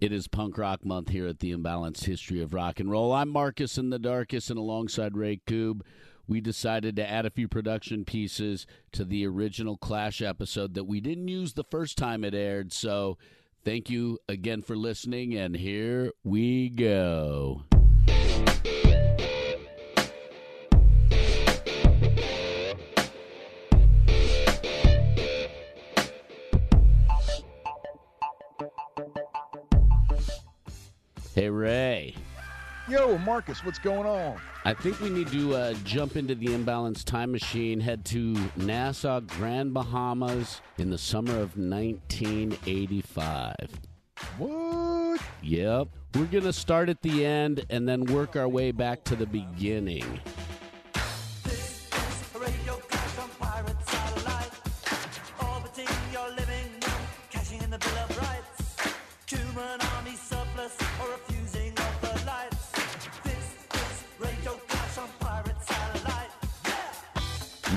It is Punk Rock Month here at the Imbalanced History of Rock and Roll. I'm Marcus in the Darkest, and alongside Ray Koob, we decided to add a few production pieces to the original Clash episode that we didn't use the first time it aired. So thank you again for listening, and here we go. Hey, Ray. Yo, Marcus, what's going on? I think we need to uh, jump into the imbalance time machine, head to Nassau, Grand Bahamas in the summer of 1985. What? Yep. We're going to start at the end and then work our way back to the beginning.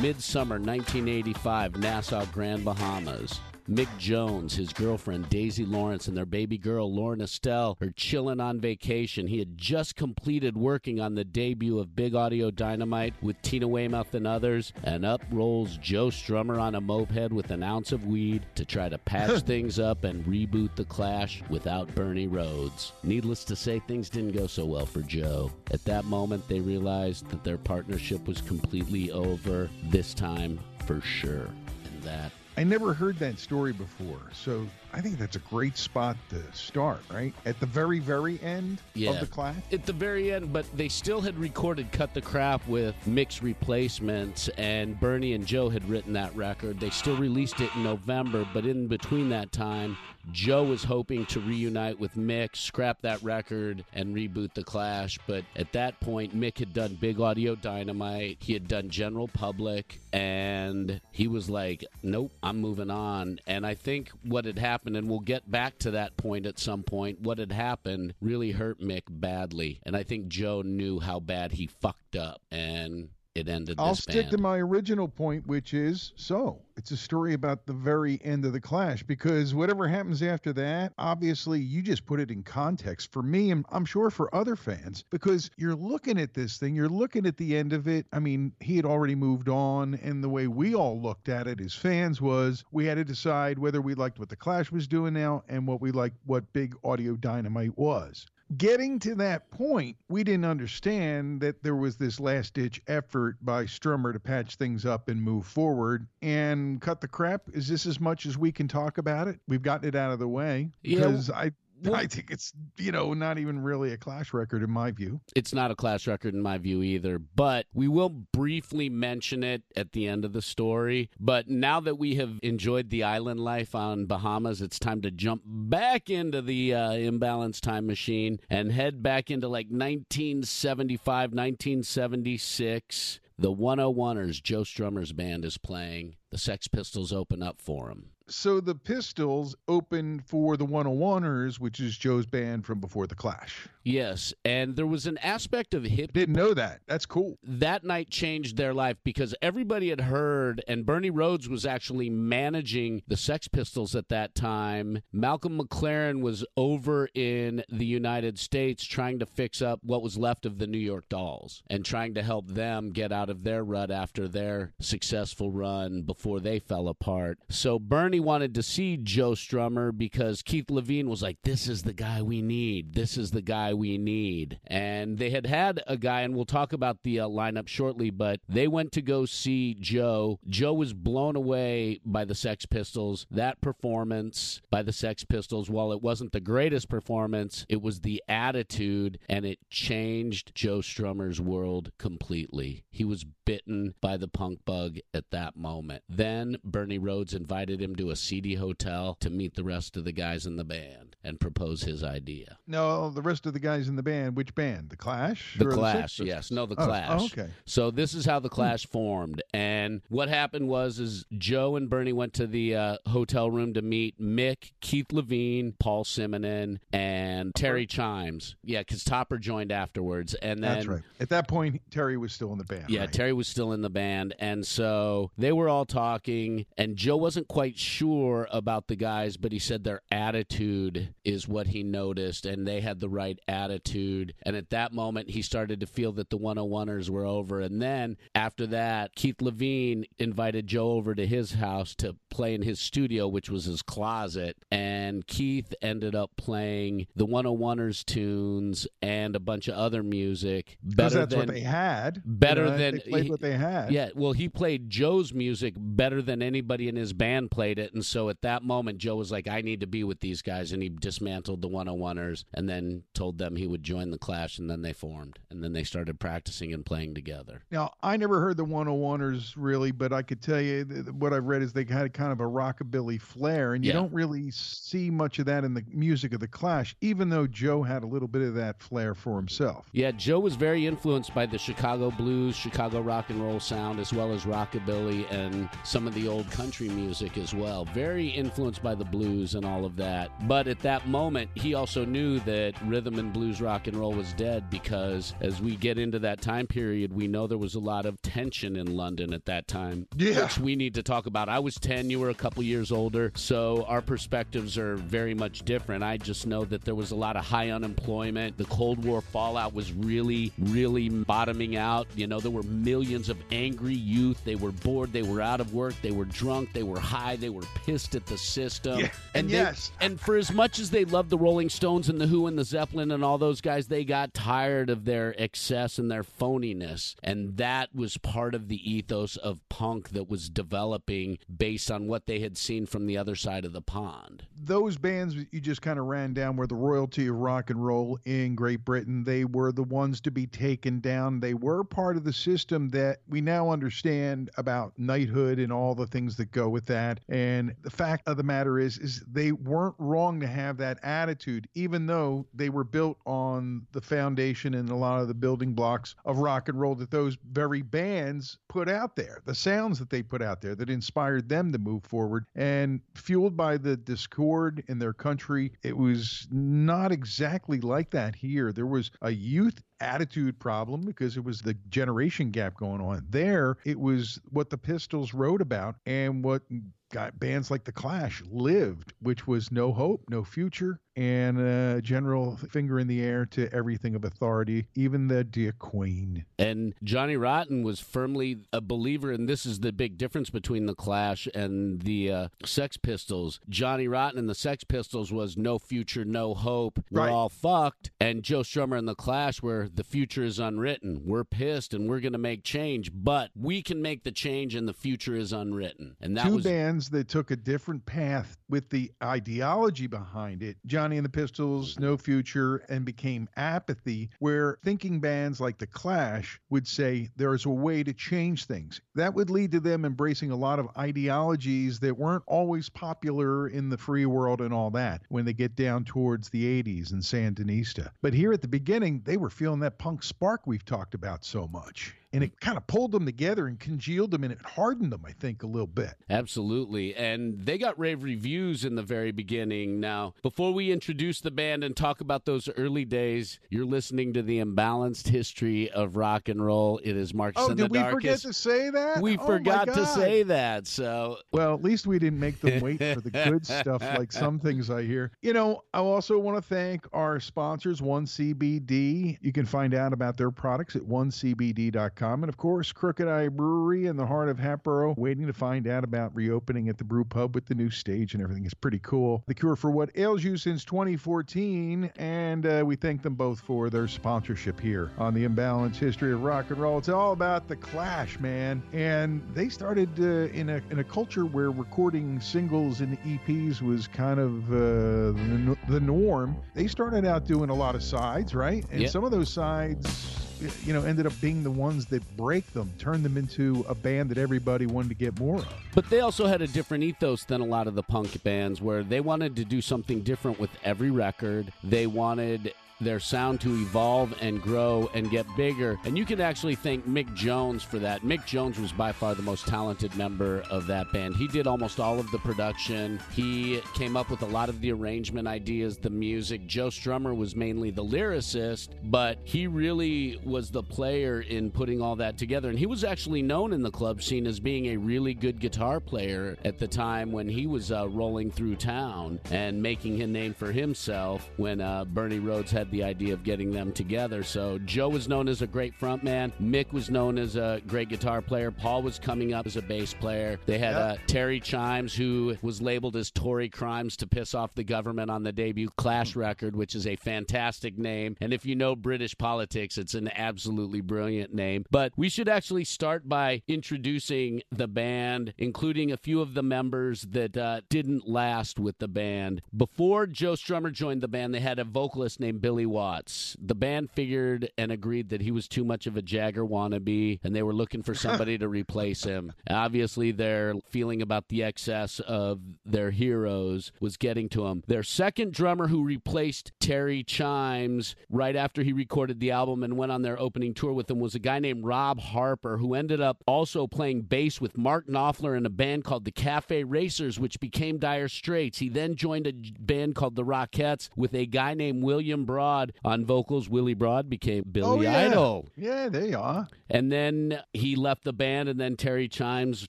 Midsummer 1985, Nassau, Grand Bahamas. Mick Jones, his girlfriend Daisy Lawrence, and their baby girl Lauren Estelle are chilling on vacation. He had just completed working on the debut of Big Audio Dynamite with Tina Weymouth and others, and up rolls Joe Strummer on a moped with an ounce of weed to try to patch things up and reboot the Clash without Bernie Rhodes. Needless to say, things didn't go so well for Joe. At that moment, they realized that their partnership was completely over, this time for sure. And that I never heard that story before, so I think that's a great spot to start, right? At the very, very end of the class? At the very end, but they still had recorded Cut the Crap with Mick's replacements, and Bernie and Joe had written that record. They still released it in November, but in between that time, Joe was hoping to reunite with Mick, scrap that record, and reboot The Clash. But at that point, Mick had done Big Audio Dynamite, he had done General Public, and he was like, nope, I'm moving on. And I think what had happened, and we'll get back to that point at some point, what had happened really hurt Mick badly. And I think Joe knew how bad he fucked up, and it ended I'll stick band. to my original point, which is so it's a story about the very end of the clash because whatever happens after that, obviously you just put it in context for me and I'm sure for other fans because you're looking at this thing, you're looking at the end of it. I mean, he had already moved on, and the way we all looked at it as fans was we had to decide whether we liked what the clash was doing now and what we liked what big audio dynamite was getting to that point, we didn't understand that there was this last ditch effort by Strummer to patch things up and move forward and cut the crap. Is this as much as we can talk about it? We've gotten it out of the way Yeah, because I. well- I think it's you know not even really a Clash record in my view. It's not a Clash record in my view either, but we will briefly mention it at the end of the story. But now that we have enjoyed the island life on Bahamas, it's time to jump back into the uh, imbalanced time machine and head back into like 1975, 1976. The 101ers, Joe Strummer's band, is playing. The Sex Pistols open up for him. So the Pistols opened for the 101ers, which is Joe's band from before the Clash. Yes, and there was an aspect of hip Didn't know that. That's cool. that night changed their life because everybody had heard, and Bernie Rhodes was actually managing the Sex Pistols at that time. Malcolm McLaren was over in the United States trying to fix up what was left of the New York Dolls and trying to help them get out of their rut after their successful run before they fell apart. So Bernie Bernie wanted to see Joe Strummer because Keith Levene was like, "This is the guy we need. This is the guy we need." And they had had a guy, and we'll talk about the uh, lineup shortly. But they went to go see Joe. Joe was blown away by the Sex Pistols. That performance by the Sex Pistols, while it wasn't the greatest performance, it was the attitude, and it changed Joe Strummer's world completely. He was bitten by the punk bug at that moment. Then Bernie Rhodes invited him to a seedy hotel to meet the rest of the guys in the band and propose his idea. No, the rest of the guys in the band. Which band? The Clash. The Clash, Sex yes. No, the Oh, Clash. Oh, okay. So this is how the Clash formed, and what happened was is Joe and Bernie went to the uh, hotel room to meet Mick, Keith Levene, Paul Simonon, and Terry Chimes. Yeah, because Topper joined afterwards, and then That's right. At that point, Terry was still in the band. yeah, right? Terry was still in the band, and so they were all talking, and Joe wasn't quite sure about the guys, but he said their attitude is what he noticed, and they had the right attitude. And at that moment, he started to feel that the 101ers were over. And then after that, Keith Levene invited Joe over to his house to play in his studio, which was his closet, and Keith ended up playing the 101ers tunes and a bunch of other music. Because Better that's what than they had. better You know, than they played he- what they had. yeah, well, he played Joe's music better than anybody in his band played it. And so at that moment, Joe was like, I need to be with these guys. And he dismantled the 101ers and then told them he would join the Clash. And then they formed. And then they started practicing and playing together. Now, I never heard the 101ers really, but I could tell you what I've read is they had kind of a rockabilly flair, and you Yeah. don't really see much of that in the music of the Clash, even though Joe had a little bit of that flair for himself. Yeah, Joe was very influenced by the Chicago blues, Chicago rock and roll sound, as well as rockabilly and some of the old country music as well. Very influenced by the blues and all of that. But at that moment, he also knew that rhythm and blues rock and roll was dead because as we get into that time period, we know there was a lot of tension in London at that time. Yeah. Which we need to talk about. I was 10, you were a couple years older, so our perspectives are very much different. I just know that there was a lot of high unemployment. The Cold War fallout was really, really bottoming out. You know, there were millions of angry youth. They were bored, they were out of work, they were drunk, they were high, they were pissed at the system. Yeah, and they- yes. and for as much as they loved the Rolling Stones and the Who and the Zeppelin and all those guys, they got tired of their excess and their phoniness. And that was part of the ethos of punk that was developing based on what they had seen from the other side of the pond. Those bands you just kind of ran down were the royalty of rock and roll in Great Britain. They were the ones to be taken down. They were part of the system that we now understand about knighthood and all the things that go with that. And the fact of the matter is, is they weren't wrong to have that attitude, even though they were built on the foundation and a lot of the building blocks of rock and roll that those very bands put out there, the sounds that they put out there that inspired them to move forward. And fueled by the discord in their country, it was not exactly like that here. There was a youth attitude problem because it was the generation gap going on. There, it was what the Pistols wrote about and what got bands like the Clash lived, which was no hope, no future, and a general finger in the air to everything of authority, even the dear Queen. And Johnny Rotten was firmly a believer, and this is the big difference between the Clash and the uh, Sex Pistols. Johnny Rotten and the Sex Pistols was no future, no hope. We're Right. all fucked. And Joe Strummer and the Clash were the future is unwritten. We're pissed and we're going to make change, but we can make the change and the future is unwritten. And that Two was bands that took a different path with the ideology behind it Johnny and the Pistols, No Future, and became Apathy, where thinking bands like The Clash would say there's a way to change things. That would lead to them embracing a lot of ideologies that weren't always popular in the free world and all that when they get down towards the 80s and Sandinista. But here at the beginning, they were feeling that punk spark we've talked about so much. And it kind of pulled them together and congealed them and it hardened them, I think, a little bit. Absolutely. And they got rave reviews in the very beginning. Now, before we introduce the band and talk about those early days, you're listening to the imbalanced history of rock and roll. It is March Oh, did we forget to say that? we Oh, forgot to say that. So Well, at least we didn't make them wait for the good stuff like some things I hear. You know, I also want to thank our sponsors, 1CBD. You can find out about their products at 1CBD.com. And of course, Crooked Eye Brewery in the heart of Hatboro, waiting to find out about reopening at the brew pub with the new stage and everything. is pretty cool. The Cure for What Ails You since 2014. And uh, we thank them both for their sponsorship here on the Imbalanced History of Rock and Roll. It's all about the Clash, man. And they started uh, in, a, in a culture where recording singles and EPs was kind of uh, the, the norm. They started out doing a lot of sides, right? And Yep. some of those sides you know ended up being the ones that break them turn them into a band that everybody wanted to get more of But they also had a different ethos than a lot of the punk bands where they wanted to do something different with every record. They wanted their sound to evolve and grow and get bigger. And you can actually thank Mick Jones for that. Mick Jones was by far the most talented member of that band. He did almost all of the production. He came up with a lot of the arrangement ideas, the music. Joe Strummer was mainly the lyricist, but he really was the player in putting all that together. And he was actually known in the club scene as being a really good guitar player at the time when he was uh, rolling through town and making a name for himself when uh, Bernie Rhodes had the idea of getting them together. So Joe was known as a great frontman. Mick was known as a great guitar player. Paul was coming up as a bass player. They had uh, Terry Chimes, who was labeled as Tory Crimes to piss off the government on the debut Clash record, which is a fantastic name. And if you know British politics, it's an absolutely brilliant name. But we should actually start by introducing the band, including a few of the members that uh, didn't last with the band. Before Joe Strummer joined the band, they had a vocalist named Billy Watts. The band figured and agreed that he was too much of a Jagger wannabe, and they were looking for somebody to replace him. Obviously, their feeling about the excess of their heroes was getting to them. Their second drummer, who replaced Terry Chimes right after he recorded the album and went on their opening tour with them, was a guy named Rob Harper, who ended up also playing bass with Mark Knopfler in a band called the Cafe Racers, which became Dire Straits. He then joined a band called the Rockettes with a guy named William Broad on vocals. Willie Broad became Billy oh yeah Idol. yeah they are And then he left the band, and then Terry Chimes,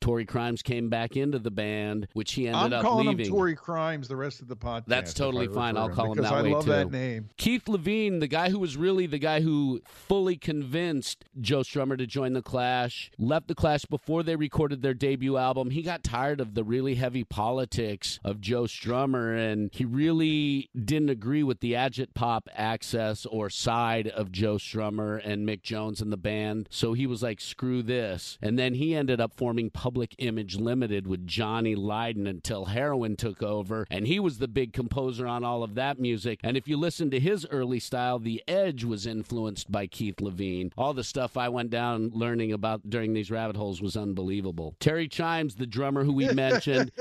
Tory Crimes came back into the band, which he ended i'm up calling leaving. him tory crimes the rest of the podcast That's totally fine. I'll call him because that i way, love too. that name Keith Levene, the guy who was really the guy who fully convinced Joe Strummer to join the Clash, left the Clash before they recorded their debut album. He got tired of the really heavy politics of Joe Strummer, and he really didn't agree with the agitprop access or side of Joe Strummer and Mick Jones and the band. So he was like, screw this. And then he ended up forming Public Image Limited with Johnny Lydon until heroin took over, and he was the big composer on all of that music. And if you listen to his early style, The Edge was influenced by Keith Levene. All the stuff I went down learning about during these rabbit holes was unbelievable. Terry Chimes, the drummer who we mentioned,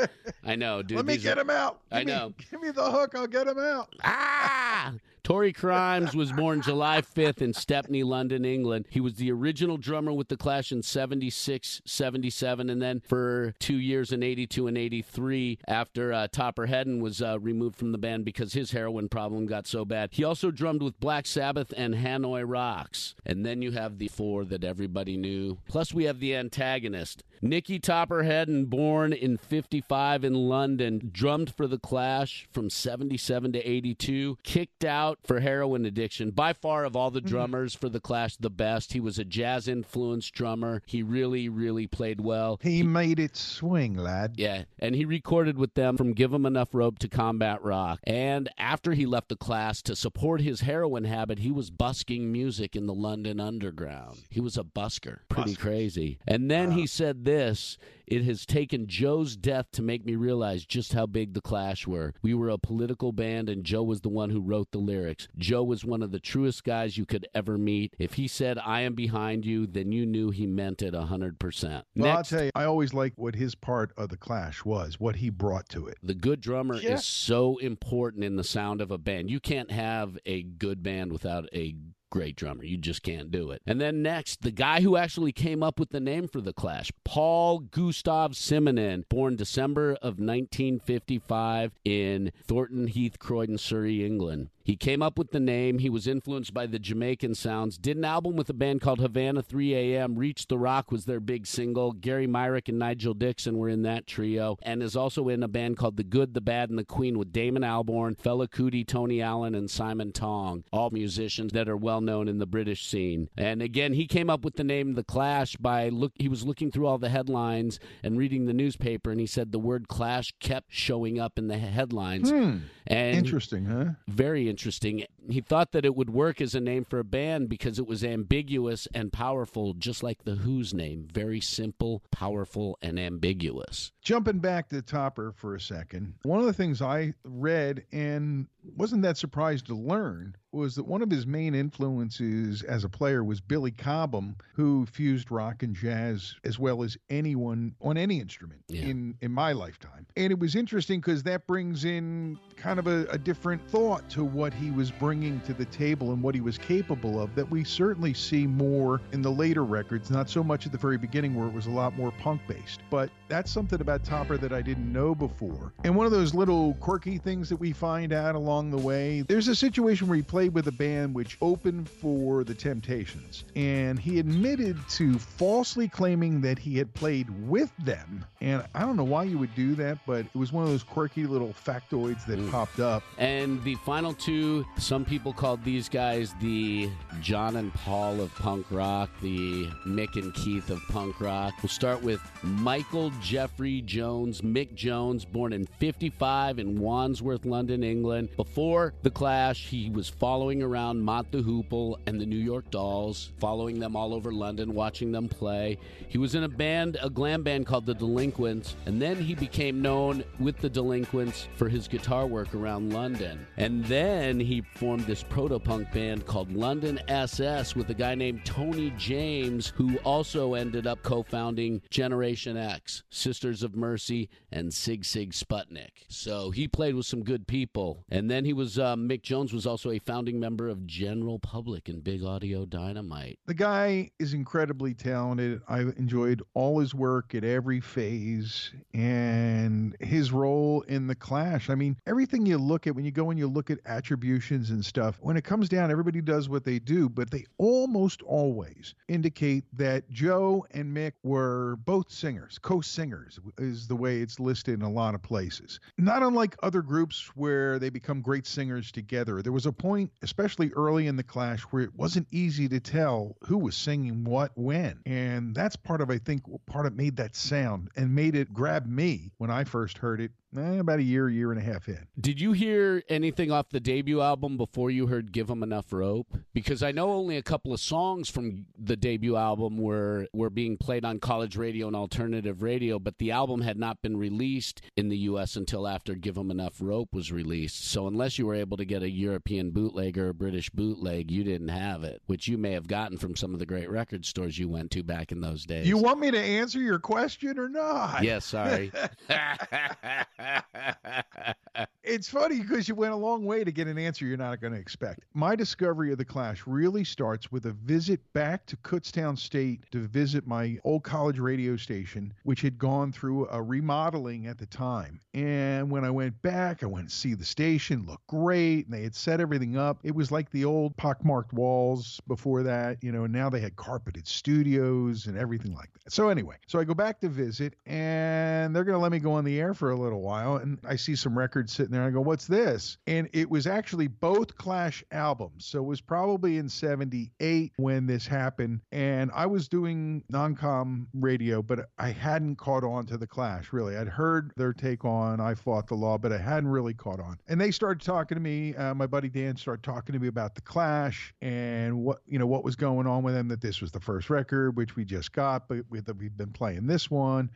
I know, dude. let me get are- him out I Give me- know. give me the hook i'll get him out Ah! Tory Crimes was born July 5th in Stepney, London, England. He was the original drummer with The Clash in 76, 77, and then for two years in 82 and 83 after uh, Topper Headon was uh, removed from the band because his heroin problem got so bad. He also drummed with Black Sabbath and Hanoi Rocks. And then you have the four that everybody knew. Plus, we have the antagonist. Nicky Topper Headon, born in 55 in London, drummed for The Clash from 77 to 82, kicked out for heroin addiction. By far, of all the mm-hmm. drummers for The Clash, the best. He was a jazz influenced drummer. He really, really played well. he made it swing lad Yeah, and he recorded with them from Give 'Em Enough Rope to Combat Rock. And after he left the class to support his heroin habit, he was busking music in the London Underground. He was a busker. Pretty crazy. And then he said this It has taken Joe's death to make me realize just how big the Clash were. We were a political band, and Joe was the one who wrote the lyrics. Joe was one of the truest guys you could ever meet. If he said, I am behind you, then you knew he meant it 100%. well Next- i'll tell you i always liked what his part of the clash was what he brought to it The good drummer Yeah. is so important in the sound of a band. You can't have a good band without a great drummer. You just can't do it. And then next, the guy who actually came up with the name for the Clash, Paul Gustav Simonon, born December of 1955 in Thornton Heath, Croydon, Surrey, England. He came up with the name. He was influenced by the Jamaican sounds. Did an album with a band called Havana 3 AM. Reach the Rock was their big single. Gary Myrick and Nigel Dixon were in that trio. And is also in a band called The Good, the Bad, and the Queen with Damon Albarn, Fela Kuti, Tony Allen, and Simon Tong. All musicians that are well well known in the British scene. And again, he came up with the name The Clash by look. He was looking through all the headlines and reading the newspaper, and he said the word Clash kept showing up in the headlines. Hmm. And Interesting, huh? very interesting. He thought that it would work as a name for a band because it was ambiguous and powerful, just like the Who's name. Very simple, powerful, and ambiguous. Jumping back to Topper for a second, one of the things I read and wasn't that surprised to learn was that one of his main influences as a player was Billy Cobham, who fused rock and jazz as well as anyone on any instrument Yeah. in in my lifetime. And it was interesting because that brings in kind of a, a different thought to what he was bringing to the table and what he was capable of that we certainly see more in the later records, not so much at the very beginning where it was a lot more punk based. But that's something about Topper that I didn't know before. And one of those little quirky things that we find out along the way, there's a situation where he played with a band which opened for the Temptations. And he admitted to falsely claiming that he had played with them. And I don't know why you would do that, but it was one of those quirky little factoids that popped up. And the final two, some people called these guys the John and Paul of punk rock, the Mick and Keith of punk rock. We'll start with Michael Jeffrey Jones, Mick Jones, born in 55 in Wandsworth, London, England. Before the Clash, he was following around Mott the Hoople and the New York Dolls, following them all over London, watching them play. He was in a band, a glam band called The Delinquents, and then he became known with The Delinquents for his guitar work around London. And then he formed this proto punk band called London SS with a guy named Tony James, who also ended up co founding Generation X, Sisters of Mercy, and Sigue Sigue Sputnik. So he played with some good people. And then he was, uh, Mick Jones was also a founding member of General Public and Big Audio Dynamite. The guy is incredibly talented. I enjoyed all his work at every phase and his role in the Clash. I mean, everything you look at when you go and you look at attributions and stuff, when it comes down, everybody does what they do, but they almost always indicate that Joe and Mick were both singers, co singers, is the way it's listed in a lot of places. Not unlike other groups where they become great singers together. There was a point, especially early in the Clash, where it wasn't easy to tell who was singing what when. And that's part of, I think, part of made that sound and made it grab me when I first heard it eh, about a year, year and a half in. Did you hear anything off the debut album before you heard Give 'Em Enough Rope? Because I know only a couple of songs from the debut album were were being played on college radio and alternative radio, but the album had not been released in the US until after Give 'Em Enough Rope was released. So unless you were able to get a European bootleg or a British bootleg, you didn't have it, which you may have gotten from some of the great record stores you went to back in those days. You want me to answer your question or not? Yes, sorry. It's funny because you went a long way to get an answer you're not going to expect. My discovery of the Clash really starts with a visit back to Kutztown State to visit my old college radio station, which had gone through a remodeling at the time. And when I went back, I went to see the station, looked great, and they had set everything up. It was like the old pockmarked walls before that, you know, and now they had carpeted studios and everything like that. So, anyway, so I go back to visit, and they're going to let me go on the air for a little while. And I see some records sitting there. I go, What's this? And it was actually both Clash albums. So it was probably in 78 when this happened. And I was doing non com radio, but I hadn't caught on to the Clash really. I'd heard their take on I Fought the Law, but I hadn't really caught on. And they started talking to me. Uh, my buddy Dan started talking to me about the Clash and what, you know, what was going on with them, that this was the first record, which we just got, but we, that we've been playing this one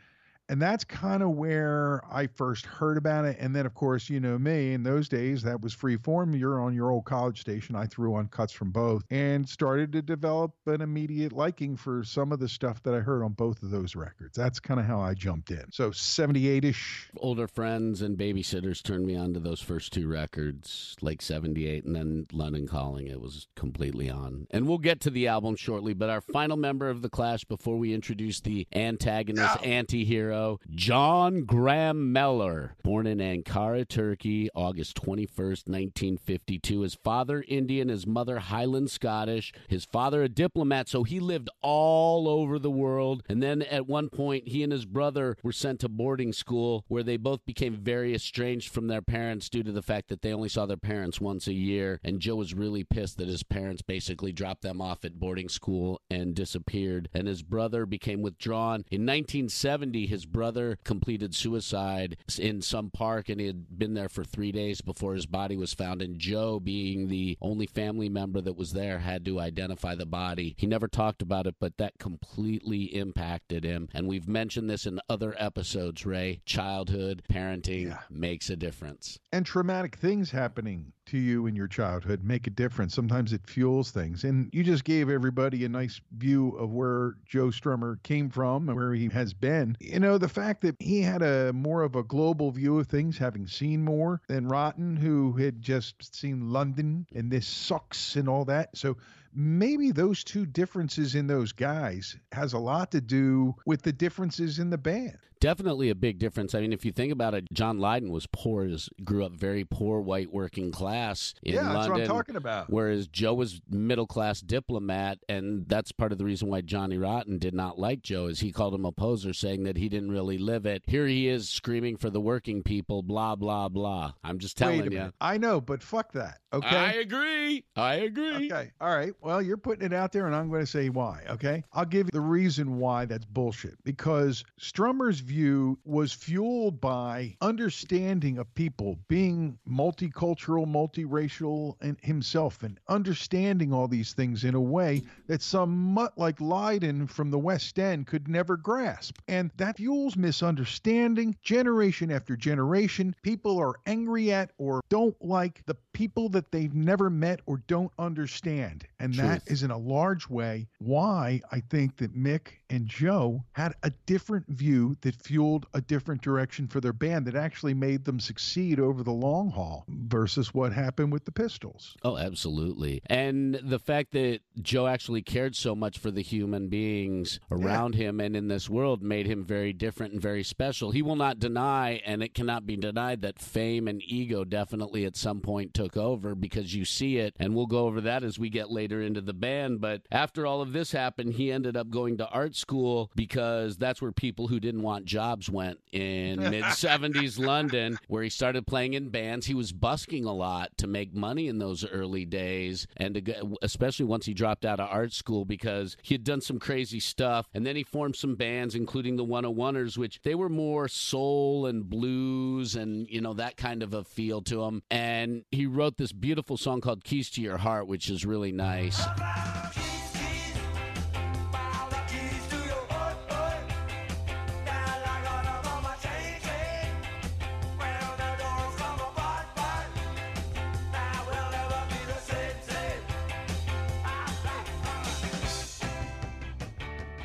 and that's kind of where I first heard about it. And then, of course, you know me, in those days, that was free form. You're on your old college station. I threw on cuts from both and started to develop an immediate liking for some of the stuff that I heard on both of those records. That's kind of how I jumped in. So 78 ish. older friends and babysitters turned me on to those first two records, like 78 and then London Calling. It was completely on. And we'll get to the album shortly, but our final member of the Clash before we introduce the antagonist, anti hero, hero, John Graham Mellor, born in Ankara, Turkey, August 21st, 1952. His father Indian, his mother Highland Scottish. His father a diplomat, so he lived all over the world. And then at one point, he and his brother were sent to boarding school where they both became very estranged from their parents due to the fact that they only saw their parents once a year. And Joe was really pissed that his parents basically dropped them off at boarding school and disappeared. And his brother became withdrawn. In 1970, his brother completed suicide in some park and he had been there for three days before his body was found. And Joe, being the only family member that was there, had to identify the body. He never talked about it, but that completely impacted him. And we've mentioned this in other episodes, Ray. Childhood, parenting Yeah. makes a difference. and traumatic things happening to you in your childhood make a difference. Sometimes it fuels things. And you just gave everybody a nice view of where Joe Strummer came from and where he has been. You know, the fact that he had a more of a global view of things, having seen more than Rotten, who had just seen London and this sucks and all that. So maybe those two differences in those guys has a lot to do with the differences in the band. Definitely a big difference. I mean, if you think about it, John Lydon was poor, as grew up very poor, white working class in yeah, that's London. what I'm talking about. Whereas Joe was middle class diplomat, and that's part of the reason why Johnny Rotten did not like Joe, is he called him a poser, saying that he didn't really live it. Here he is screaming for the working people, blah blah blah. I'm just telling you. I know, but fuck that. Okay. I agree. I agree. Okay. All right. Well, you're putting it out there, and I'm going to say why. Okay. I'll give you the reason why that's bullshit. Because Strummer's view was fueled by understanding of people, being multicultural, multiracial, and himself, and understanding all these things in a way that some mutt like Lydon from the West End could never grasp. And that fuels misunderstanding generation after generation. People are angry at or don't like the people that they've never met or don't understand. And that Truth. is in a large way why I think that Mick and Joe had a different view that fueled a different direction for their band that actually made them succeed over the long haul versus what happened with the Pistols. Oh, absolutely. And the fact that Joe actually cared so much for the human beings around him and in this world made him very different and very special. He will not deny, and it cannot be denied, that fame and ego definitely at some point took over because you see it. And we'll go over that as we get later into the band. But after all of this happened, he ended up going to art school because that's where people who didn't want jobs went in mid 70s London, where he started playing in bands. He was busking a lot to make money in those early days, and to especially once he dropped out of art school because he had done some crazy stuff. And then he formed some bands, including the 101ers, which they were more soul and blues and, you know, that kind of a feel to them. And he wrote this beautiful song called Keys to Your Heart, which is really nice.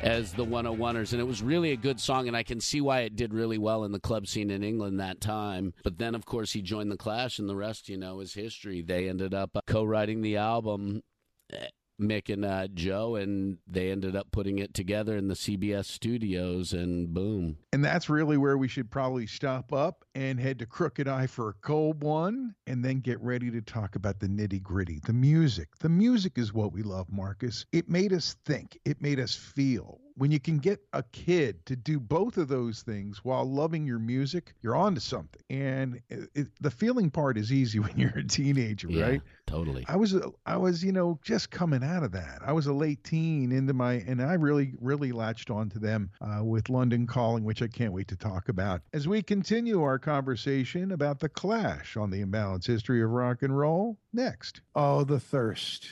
As the 101ers and it was really a good song and I can see why it did really well in the club scene in England that time. But then of course he joined the Clash and the rest you know is history. They ended up uh, co-writing the album eh, Mick and uh, Joe and they ended up putting it together in the CBS studios and boom And that's really where we should probably stop up and head to Crooked Eye for a cold one and then get ready to talk about the nitty gritty, the music. The music is what we love, Marcus. It made us think, it made us feel. When you can get a kid to do both of those things while loving your music, you're on to something. And it, it, the feeling part is easy when you're a teenager, yeah right? totally I was I was you know just coming out of that. I was a late teen into my and I really really latched onto them uh, with London Calling, which I can't wait to talk about as we continue our conversation about the Clash on the imbalanced history of rock and roll. Next, oh the thirst.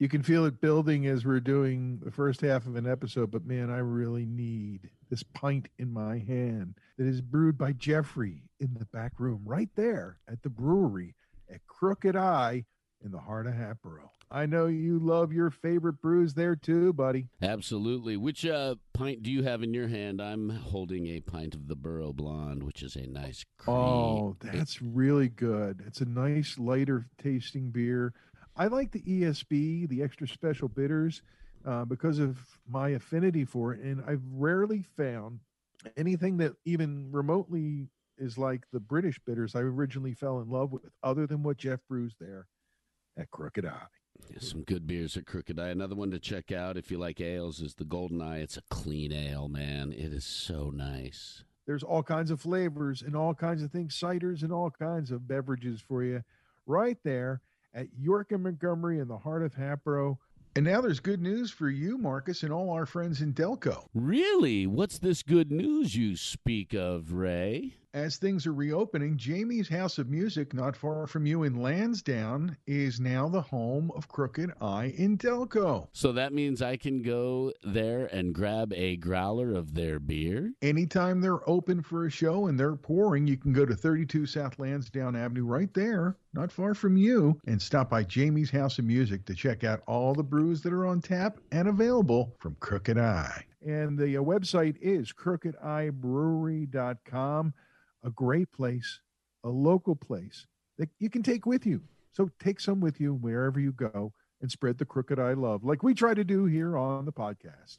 You can feel it building as we're doing the first half of an episode, but man, I really need this pint in my hand that is brewed by Jeffrey in the back room right there at the brewery at Crooked Eye in the heart of Hatboro. I know you love your favorite brews there too, buddy. absolutely which uh, pint do you have in your hand I'm holding a pint of the Burrow Blonde which is a nice cream Oh, that's really good. It's a nice lighter tasting beer. I like the ESB, the extra special bitters, uh, because of my affinity for it, and I've rarely found anything that even remotely is like the British bitters I originally fell in love with, other than what Jeff brews there at Crooked Eye. Yeah, some good beers at Crooked Eye. Another one to check out if you like ales is the Golden Eye. It's a clean ale, man. It is so nice. There's all kinds of flavors and all kinds of things, ciders and all kinds of beverages for you right there at York and Montgomery in the heart of Hatboro. And now there's good news for you, Marcus, and all our friends in Delco. Really? What's this good news you speak of, Ray? As things are reopening, Jamie's House of Music, not far from you in Lansdowne, is now the home of Crooked Eye in Delco. So that means I can go there and grab a growler of their beer? Anytime they're open for a show and they're pouring, you can go to 32 South Lansdowne Avenue right there, not far from you, and stop by Jamie's House of Music to check out all the brews that are on tap and available from Crooked Eye. And the uh, website is crookedeyebrewery.com a great place, a local place that you can take with you. So take some with you wherever you go and spread the crooked eye love, like we try to do here on the podcast.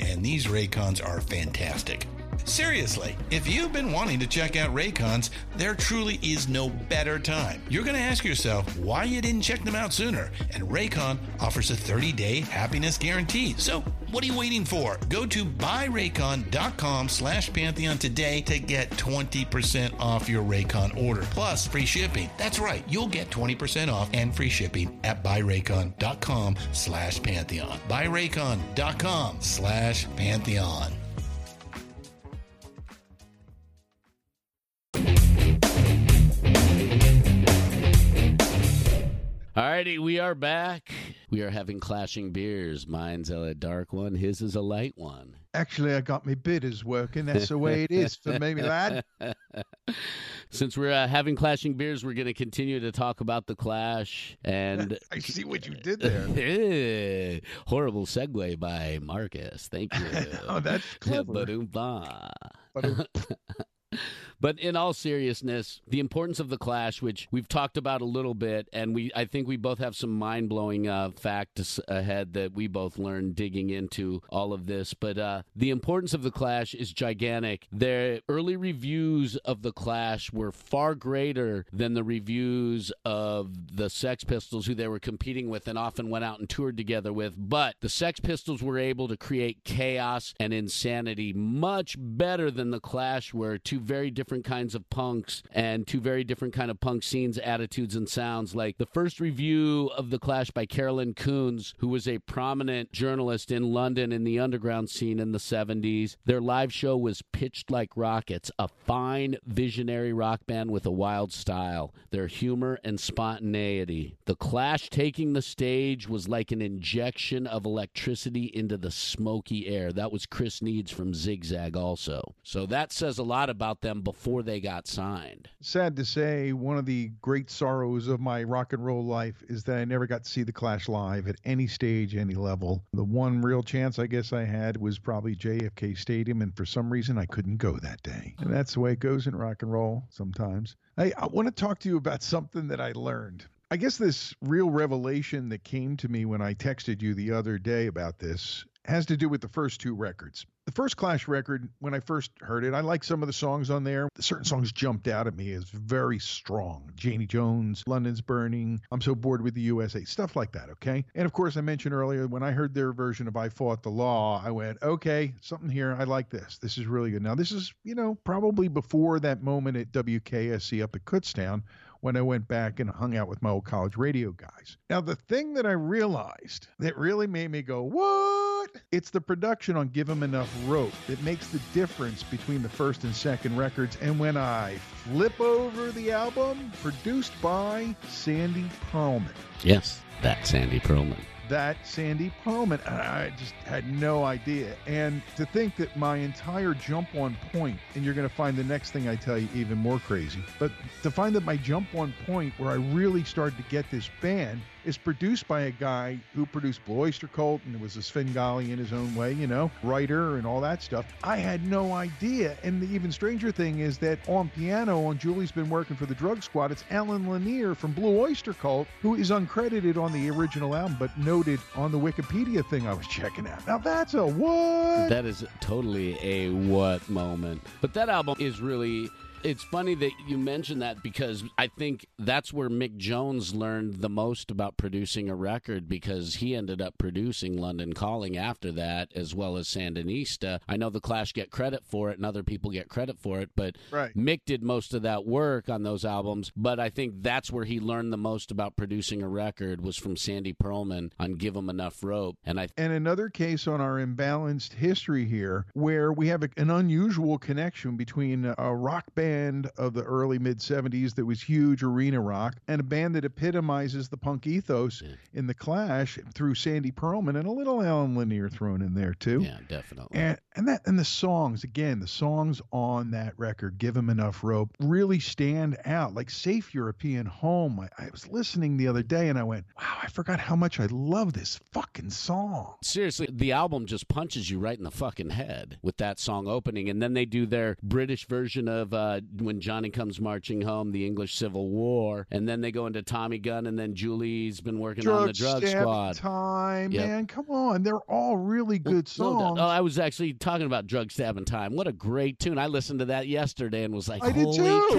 and these Raycons are fantastic. Seriously, if you've been wanting to check out Raycons, there truly is no better time. You're going to ask yourself why you didn't check them out sooner, and Raycon offers a 30 day happiness guarantee. So, what are you waiting for? Go to buyraycon.com slash Pantheon today to get 20% off your Raycon order, plus free shipping. That's right, you'll get 20% off and free shipping at buyraycon.com slash Pantheon. Buyraycon.com slash Pantheon. Alrighty, we are back. We are having clashing beers. Mine's a dark one, his is a light one. Actually, I got my bitters working. That's the way it is for me, lad. Since we're uh, having clashing beers, we're going to continue to talk about the clash. And I see what you did there. horrible segue by Marcus. Thank you. oh, that's clever. Ba-doom-ba. Ba-doom. But in all seriousness, the importance of the Clash, which we've talked about a little bit, and we I think we both have some mind blowing uh, facts ahead that we both learned digging into all of this. But uh, the importance of the Clash is gigantic. Their early reviews of the Clash were far greater than the reviews of the Sex Pistols, who they were competing with and often went out and toured together with. But the Sex Pistols were able to create chaos and insanity much better than the Clash were. Two very different kinds of punks and two very different kind of punk scenes, attitudes, and sounds. Like the first review of the Clash by Carolyn Coons, who was a prominent journalist in London in the underground scene in the 70s. Their live show was pitched like rockets, a fine visionary rock band with a wild style. Their humor and spontaneity. The Clash taking the stage was like an injection of electricity into the smoky air. That was Kris Needs from Zigzag also. So that says a lot about them before they got signed. Sad to say, one of the great sorrows of my rock and roll life is that I never got to see the Clash live at any stage, any level. The one real chance I guess I had was probably JFK Stadium, and for some reason I couldn't go that day. And that's the way it goes in rock and roll sometimes. Hey, I want to talk to you about something that I learned. I guess this real revelation that came to me when I texted you the other day about this has to do with the first two records. The first Clash record, when I first heard it, I liked some of the songs on there. Certain songs jumped out at me as very strong. Janie Jones, London's Burning, I'm So Bored with the USA, stuff like that, okay? And of course, I mentioned earlier, when I heard their version of I Fought the Law, I went, okay, something here. I like this. This is really good. Now, this is, you know, probably before that moment at WKSC up at Kutztown when I went back and hung out with my old college radio guys. Now, the thing that I realized that really made me go, what? It's the production on Give 'em Enough Rope that makes the difference between the first and second records. And when I flip over the album, produced by Sandy Pearlman. Yes, that Sandy Pearlman. That Sandy Pearlman. And I just had no idea. And to think that my entire jump on point, and you're going to find the next thing I tell you even more crazy, but to find that my jump on point where I really started to get this band is produced by a guy who produced Blue Oyster Cult and was a Svengali in his own way, you know, writer and all that stuff. I had no idea. And the even stranger thing is that on piano, on Julie's been working for the Drug Squad, it's Allen Lanier from Blue Oyster Cult, who is uncredited on the original album, but noted on the Wikipedia thing I was checking out. Now that's a what? That is totally a what moment. But that album is really. It's funny that you mentioned that because I think that's where Mick Jones learned the most about producing a record because he ended up producing London Calling after that, as well as Sandinista. I know the Clash get credit for it and other people get credit for it, but Right. Mick did most of that work on those albums. But I think that's where he learned the most about producing a record was from Sandy Pearlman on Give 'Em Enough Rope. And I And another case on our imbalanced history here, where we have a, an unusual connection between a rock band of the early mid 70s that was huge, arena rock, and a band that epitomizes the punk ethos in the Clash through Sandy Pearlman and a little Allen Lanier thrown in there too. yeah, definitely. And and that and the songs again, the songs on that record, give "Give 'Em Enough Rope," really stand out. Like "Safe European Home." I, I was listening the other day and I went, "Wow, I forgot how much I love this fucking song." Seriously, the album just punches you right in the fucking head with that song opening, and then they do their British version of uh, when Johnny comes marching home, the English Civil War, and then they go into Tommy Gun, and then Julie's been working on the Drug Squad. Time, Yep. man, come on, they're all really good No doubt. songs. Oh, I was actually talking about Drug Stabbing Time. What a great tune! I listened to that yesterday and was like, I did "Holy too.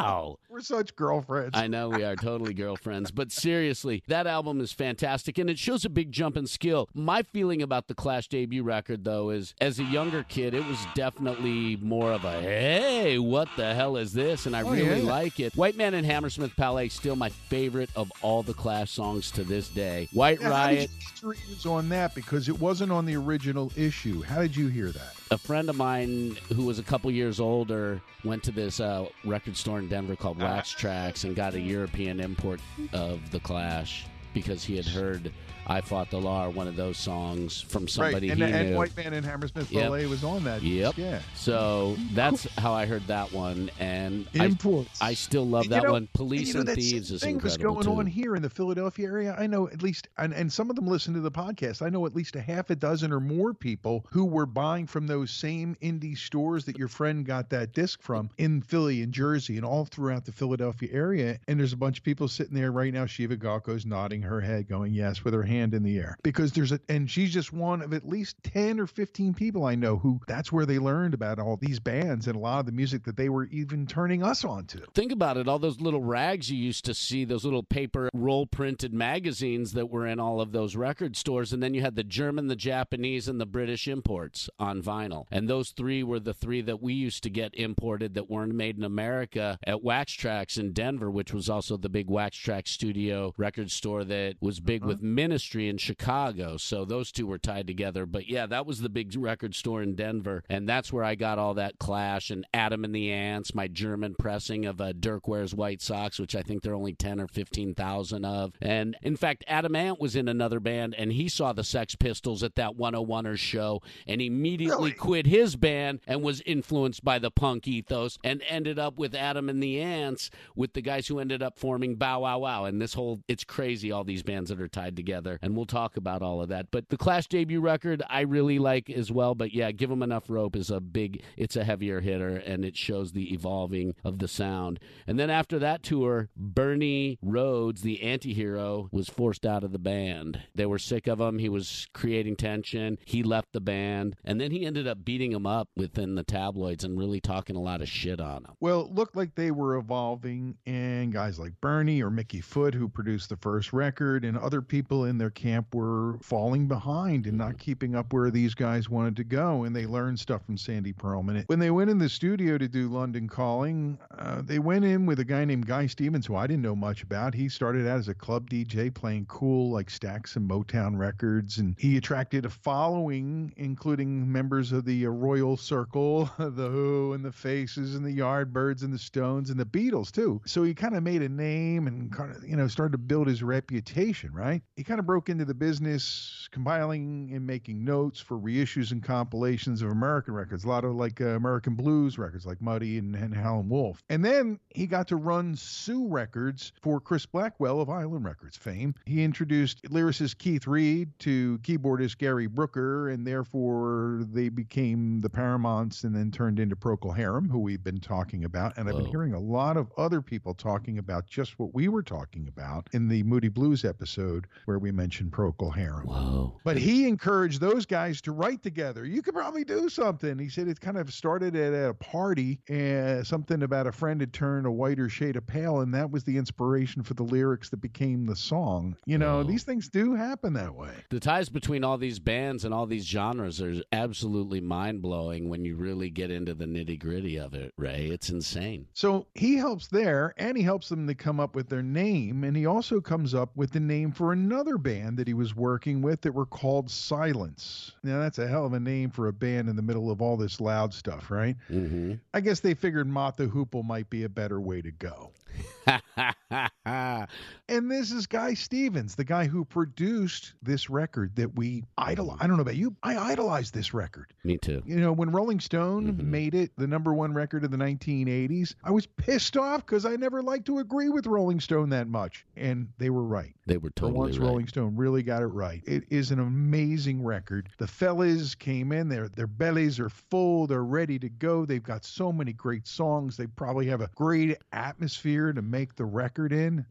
Cow!" We're such girlfriends. I know we are totally girlfriends, but seriously, that album is fantastic and it shows a big jump in skill. My feeling about the Clash debut record, though, is as a younger kid, it was definitely more of a hey, what the hell is this? And I Oh, really yeah. like it. White Man and Hammersmith Palais, still my favorite of all the Clash songs to this day. White Now, how did Riot, you get your ears on that because it wasn't on the original issue. How did you hear that? a friend of mine who was a couple years older went to this uh, record store in Denver called uh-huh. Wax Tracks and got a European import of the Clash because he had heard "I Fought the Law" or one of those songs from somebody right, and, he and knew. White Man and Hammersmith Yep. Ballet was on that. Yep. Yeah. So that's how I heard that one, and I, Imports. I still love You that know- one. Police and, you know, and that Thieves same is thing was incredible going on here in the Philadelphia area. I know at least, and, and some of them listen to the podcast. I know at least a half a dozen or more people who were buying from those same indie stores that your friend got that disc from in Philly and Jersey and all throughout the Philadelphia area. And there's a bunch of people sitting there right now. Shiva Galko's nodding her head, going yes, with her hand in the air because there's a, and she's just one of at least 10 or 15 people I know who that's where they learned about all these bands and a lot of the music that they were even turning us on to. Think about it. All those little rags you used to see, those little paper roll printed magazines that were in all of those record stores. And then you had the German, the Japanese, and the British imports on vinyl. And those three were the three that we used to get imported that weren't made in America at Wax Tracks in Denver, which was also the big Wax Track studio record store that was big uh-huh. with Ministry in Chicago. So those two were tied together. But yeah, that was the big record store in Denver. And that's where I got all that Clash and Adam and the Ants, my German pressing of uh, Dirk Wears White Socks, which I think there are only 10 or 15,000 of. And in fact, Adam Ant was in another band and he saw the Sex Pistols at that 101ers show and immediately Really? quit his band and was influenced by the punk ethos and ended up with Adam and the Ants with the guys who ended up forming Bow Wow Wow. And this whole, it's crazy all these bands that are tied together, and we'll talk about all of that. But the Clash debut record, I really like as well. But yeah, give them Enough Rope is a big, it's a heavier hitter, and it shows the evolving of the sound. And then after that tour, Bernie Rhodes, the anti hero, was forced out of the band. They were sick of him. He was creating tension. He left the band, and then he ended up beating him up within the tabloids and really talking a lot of shit on him. Well, it looked like they were evolving, and guys like Bernie or Mickey Foote, who produced the first record, and other people in their camp were falling behind and not keeping up where these guys wanted to go. And they learned stuff from Sandy Pearlman. When they went in the studio to do London Calling, uh, they went in with a guy named Guy Stevens, who I didn't know much about. He started out as a club DJ playing cool, like Stax and Motown records, and he attracted a following, including members of the uh, Royal Circle, the Who, and the Faces, and the Yardbirds, and the Stones, and the Beatles too. So he kind of made a name and kind of, you know, started to build his reputation. Right? He kind of broke into the business, compiling and making notes for reissues and compilations of American records, a lot of like uh, American blues records, like Muddy and, and Howlin' Wolf. And then he got to run Sue Records for Chris Blackwell of Island Records fame. He introduced lyricist Keith Reid to keyboardist Gary Brooker, and therefore they became the Paramounts and then turned into Procol Harum, who we've been talking about. And I've been hearing a lot of other people talking about just what we were talking about in the Moody Blues episode where we mentioned Procol Harum. Whoa. But he encouraged those guys to write together. You could probably do something. He said it kind of started at a party, and something about a friend had turned a whiter shade of pale, and that was the inspiration for the lyrics that became the song. You know, these things do happen that way. The ties between all these bands and all these genres are absolutely mind blowing when you really get into the nitty gritty of it, Ray. It's insane. So he helps there, and he helps them to come up with their name, and he also comes up with the name for another band that he was working with that were called Silence. Now that's a hell of a name for a band in the middle of all this loud stuff, right? Mm-hmm. I guess they figured Mott the Hoople might be a better way to go. And this is Guy Stevens, the guy who produced this record that we idolize. I don't know about you. I idolize this record. Me too. You know, when Rolling Stone Mhm. made it the number one record of the 1980s, I was pissed off because I never liked to agree with Rolling Stone that much. And they were right. They were For totally once, right. Rolling Stone really got it right. It is an amazing record. The fellas came in, their their bellies are full, they're ready to go. They've got so many great songs. They probably have a great atmosphere to make the record in,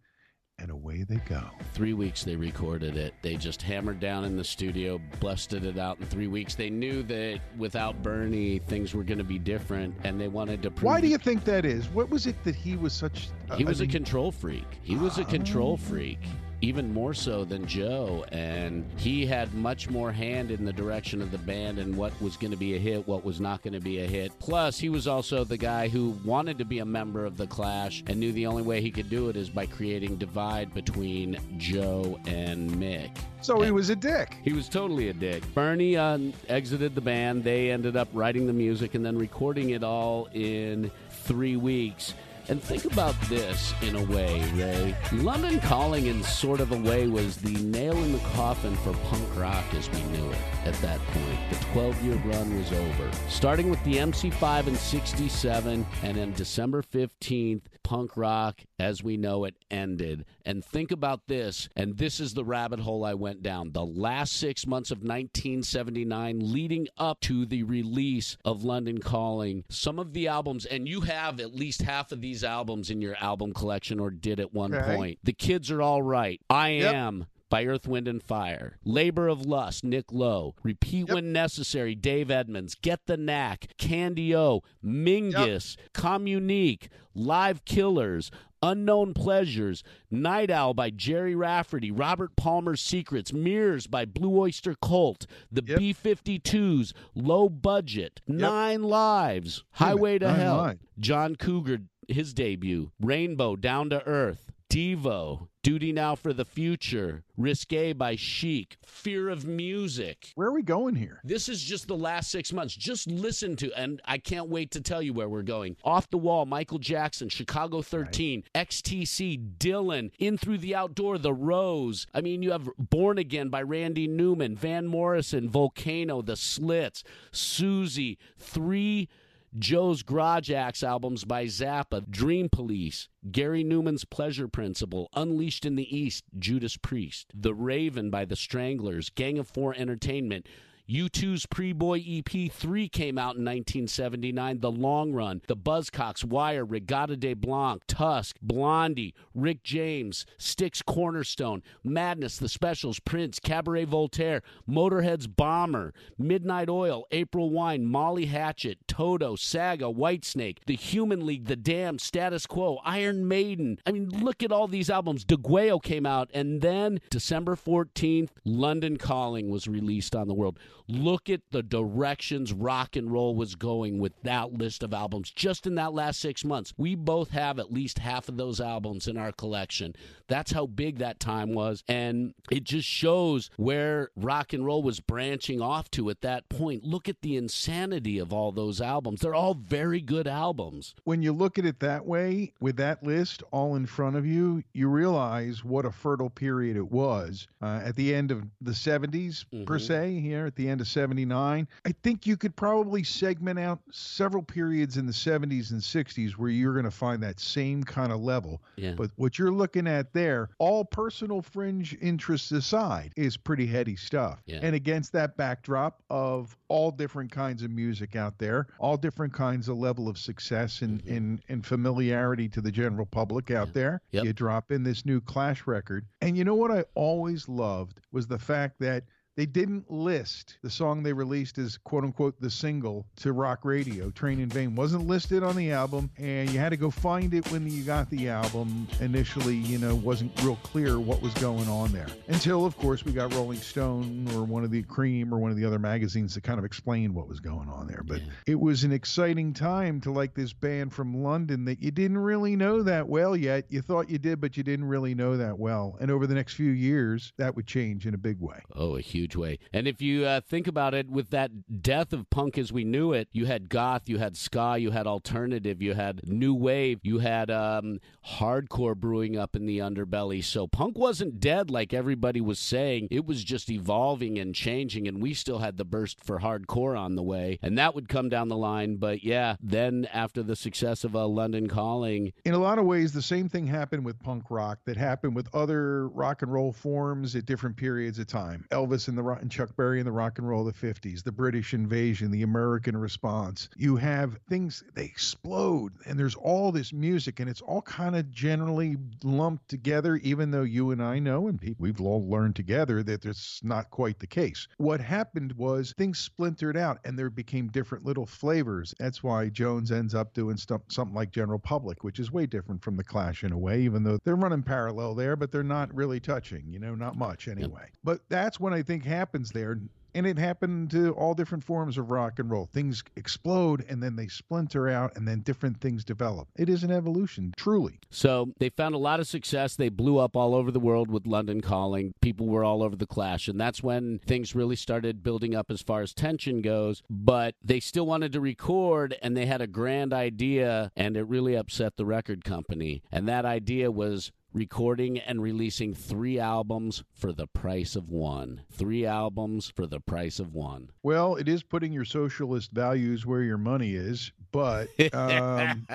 and away they go. Three weeks they recorded it. They just hammered down in the studio, busted it out in three weeks. They knew that without Bernie, things were going to be different, and they wanted to prove. Why do you think that is? What was it that he was such? He was I a mean, control freak. He was a oh. control freak, even more so than Joe. And he had much more hand in the direction of the band and what was going to be a hit, what was not going to be a hit. Plus, he was also the guy who wanted to be a member of the Clash and knew the only way he could do it is by creating divide between Joe and Mick. So he was a dick. He was totally a dick. Bernie uh, exited the band. They ended up writing the music and then recording it all in three weeks. And think about this in a way, Ray. London Calling, in sort of a way, was the nail in the coffin for punk rock as we knew it at that point. The 12 year run was over. Starting with the MC5 in 67, and then December 15th, punk rock as we know it ended. And think about this, and this is the rabbit hole I went down. The last six months of 1979 leading up to the release of London Calling, some of the albums, and you have at least half of these albums in your album collection or did at one Okay. point. The Kids Are All Right. I Yep. Am. By Earth, Wind, and Fire. Labor of Lust, Nick Lowe. Repeat Yep. When Necessary, Dave Edmunds. Get the Knack, Candy O, Mingus, Communique, Live Killers, Unknown Pleasures, Night Owl by Gerry Rafferty, Robert Palmer's Secrets, Mirrors by Blue Oyster Cult, The Yep. B 52s, Low Budget, Nine Lives, Wait a minute, Highway to Nine Hell, Lives. John Cougar, his debut, Rainbow, Down to Earth, Devo, Duty Now for the Future, Risque by Chic, Fear of Music. Where are we going here? This is just the last six months. Just listen to, and I can't wait to tell you where we're going. Off the Wall, Michael Jackson, Chicago 13, XTC, Dylan, In Through the Outdoor, The Rose. I mean, you have Born Again by Randy Newman, Van Morrison, Volcano, The Slits, Siouxsie, three Joe's Garage Acts albums by Zappa, Dream Police, Gary Numan's Pleasure Principle, Unleashed in the East, Judas Priest, The Raven by The Stranglers, Gang of Four Entertainment, U2's Pre-Boy EP 3 came out in 1979, The Long Run, The Buzzcocks, Wire, Regatta de Blanc, Tusk, Blondie, Rick James, Styx Cornerstone, Madness, The Specials, Prince, Cabaret Voltaire, Motorhead's Bomber, Midnight Oil, April Wine, Molly Hatchet, Toto, Saga, Whitesnake, The Human League, The Dam, Status Quo, Iron Maiden. I mean, look at all these albums. Degüello came out, and then December 14th, London Calling was released on the world. Look at the directions rock and roll was going with that list of albums just in that last six months. We both have at least half of those albums in our collection. That's how big that time was. And it just shows where rock and roll was branching off to at that point. Look at the insanity of all those albums. They're all very good albums. When you look at it that way, with that list all in front of you, you realize what a fertile period it was uh, at the end of the 70s, per Mhm. se, here at the end of 79. I think you could probably segment out several periods in the 70s and 60s where you're going to find that same kind of level. Yeah. But what you're looking at there, all personal fringe interests aside, is pretty heady stuff. Yeah. And against that backdrop of all different kinds of music out there, all different kinds of level of success and, mm-hmm. and, and familiarity to the general public out there, Yep. you drop in this new Clash record. And you know what I always loved was the fact that they didn't list the song they released as quote unquote the single to rock radio train in vain. Wasn't listed on the album and you had to go find it when you got the album. Initially you know wasn't real clear what was going on there. Until of course we got rolling stone or one of the Creem or one of the other magazines that kind of explained what was going on there. But Yeah. it was an exciting time to like this band from london that you didn't really know that well yet. You thought you did but you didn't really know that well. And over the next few years that would change in a big way. Oh, a huge way. And if you uh, think about it, with that death of punk as we knew it, you had goth, you had ska, you had alternative, you had new wave, you had um, hardcore brewing up in the underbelly. So punk wasn't dead like everybody was saying. It was just evolving and changing, and we still had the burst for hardcore on the way, and that would come down the line. But yeah, then after the success of a London Calling, in a lot of ways, the same thing happened with punk rock that happened with other rock and roll forms at different periods of time. Elvis and the rock and Chuck Berry and the rock and roll of the 50s, the British invasion, the American response. You have things they explode, and there's all this music, and it's all kind of generally lumped together. Even though you and I know, and people, we've all learned together that it's not quite the case. What happened was things splintered out, and there became different little flavors. That's why Jones ends up doing stuff, something like General Public, which is way different from the Clash in a way, even though they're running parallel there, but they're not really touching, you know, not much anyway. But that's when I think happens there. And it happened to all different forms of rock and roll. Things explode and then they splinter out and then different things develop. It is an evolution, truly. So they found a lot of success. They blew up all over the world with London Calling. People were all over the Clash, and that's when things really started building up as far as tension goes. But they still wanted to record, and they had a grand idea, and it really upset the record company. And that idea was recording and releasing three albums for the price of one. Three albums for the price of one. Well, it is putting your socialist values where your money is, but um,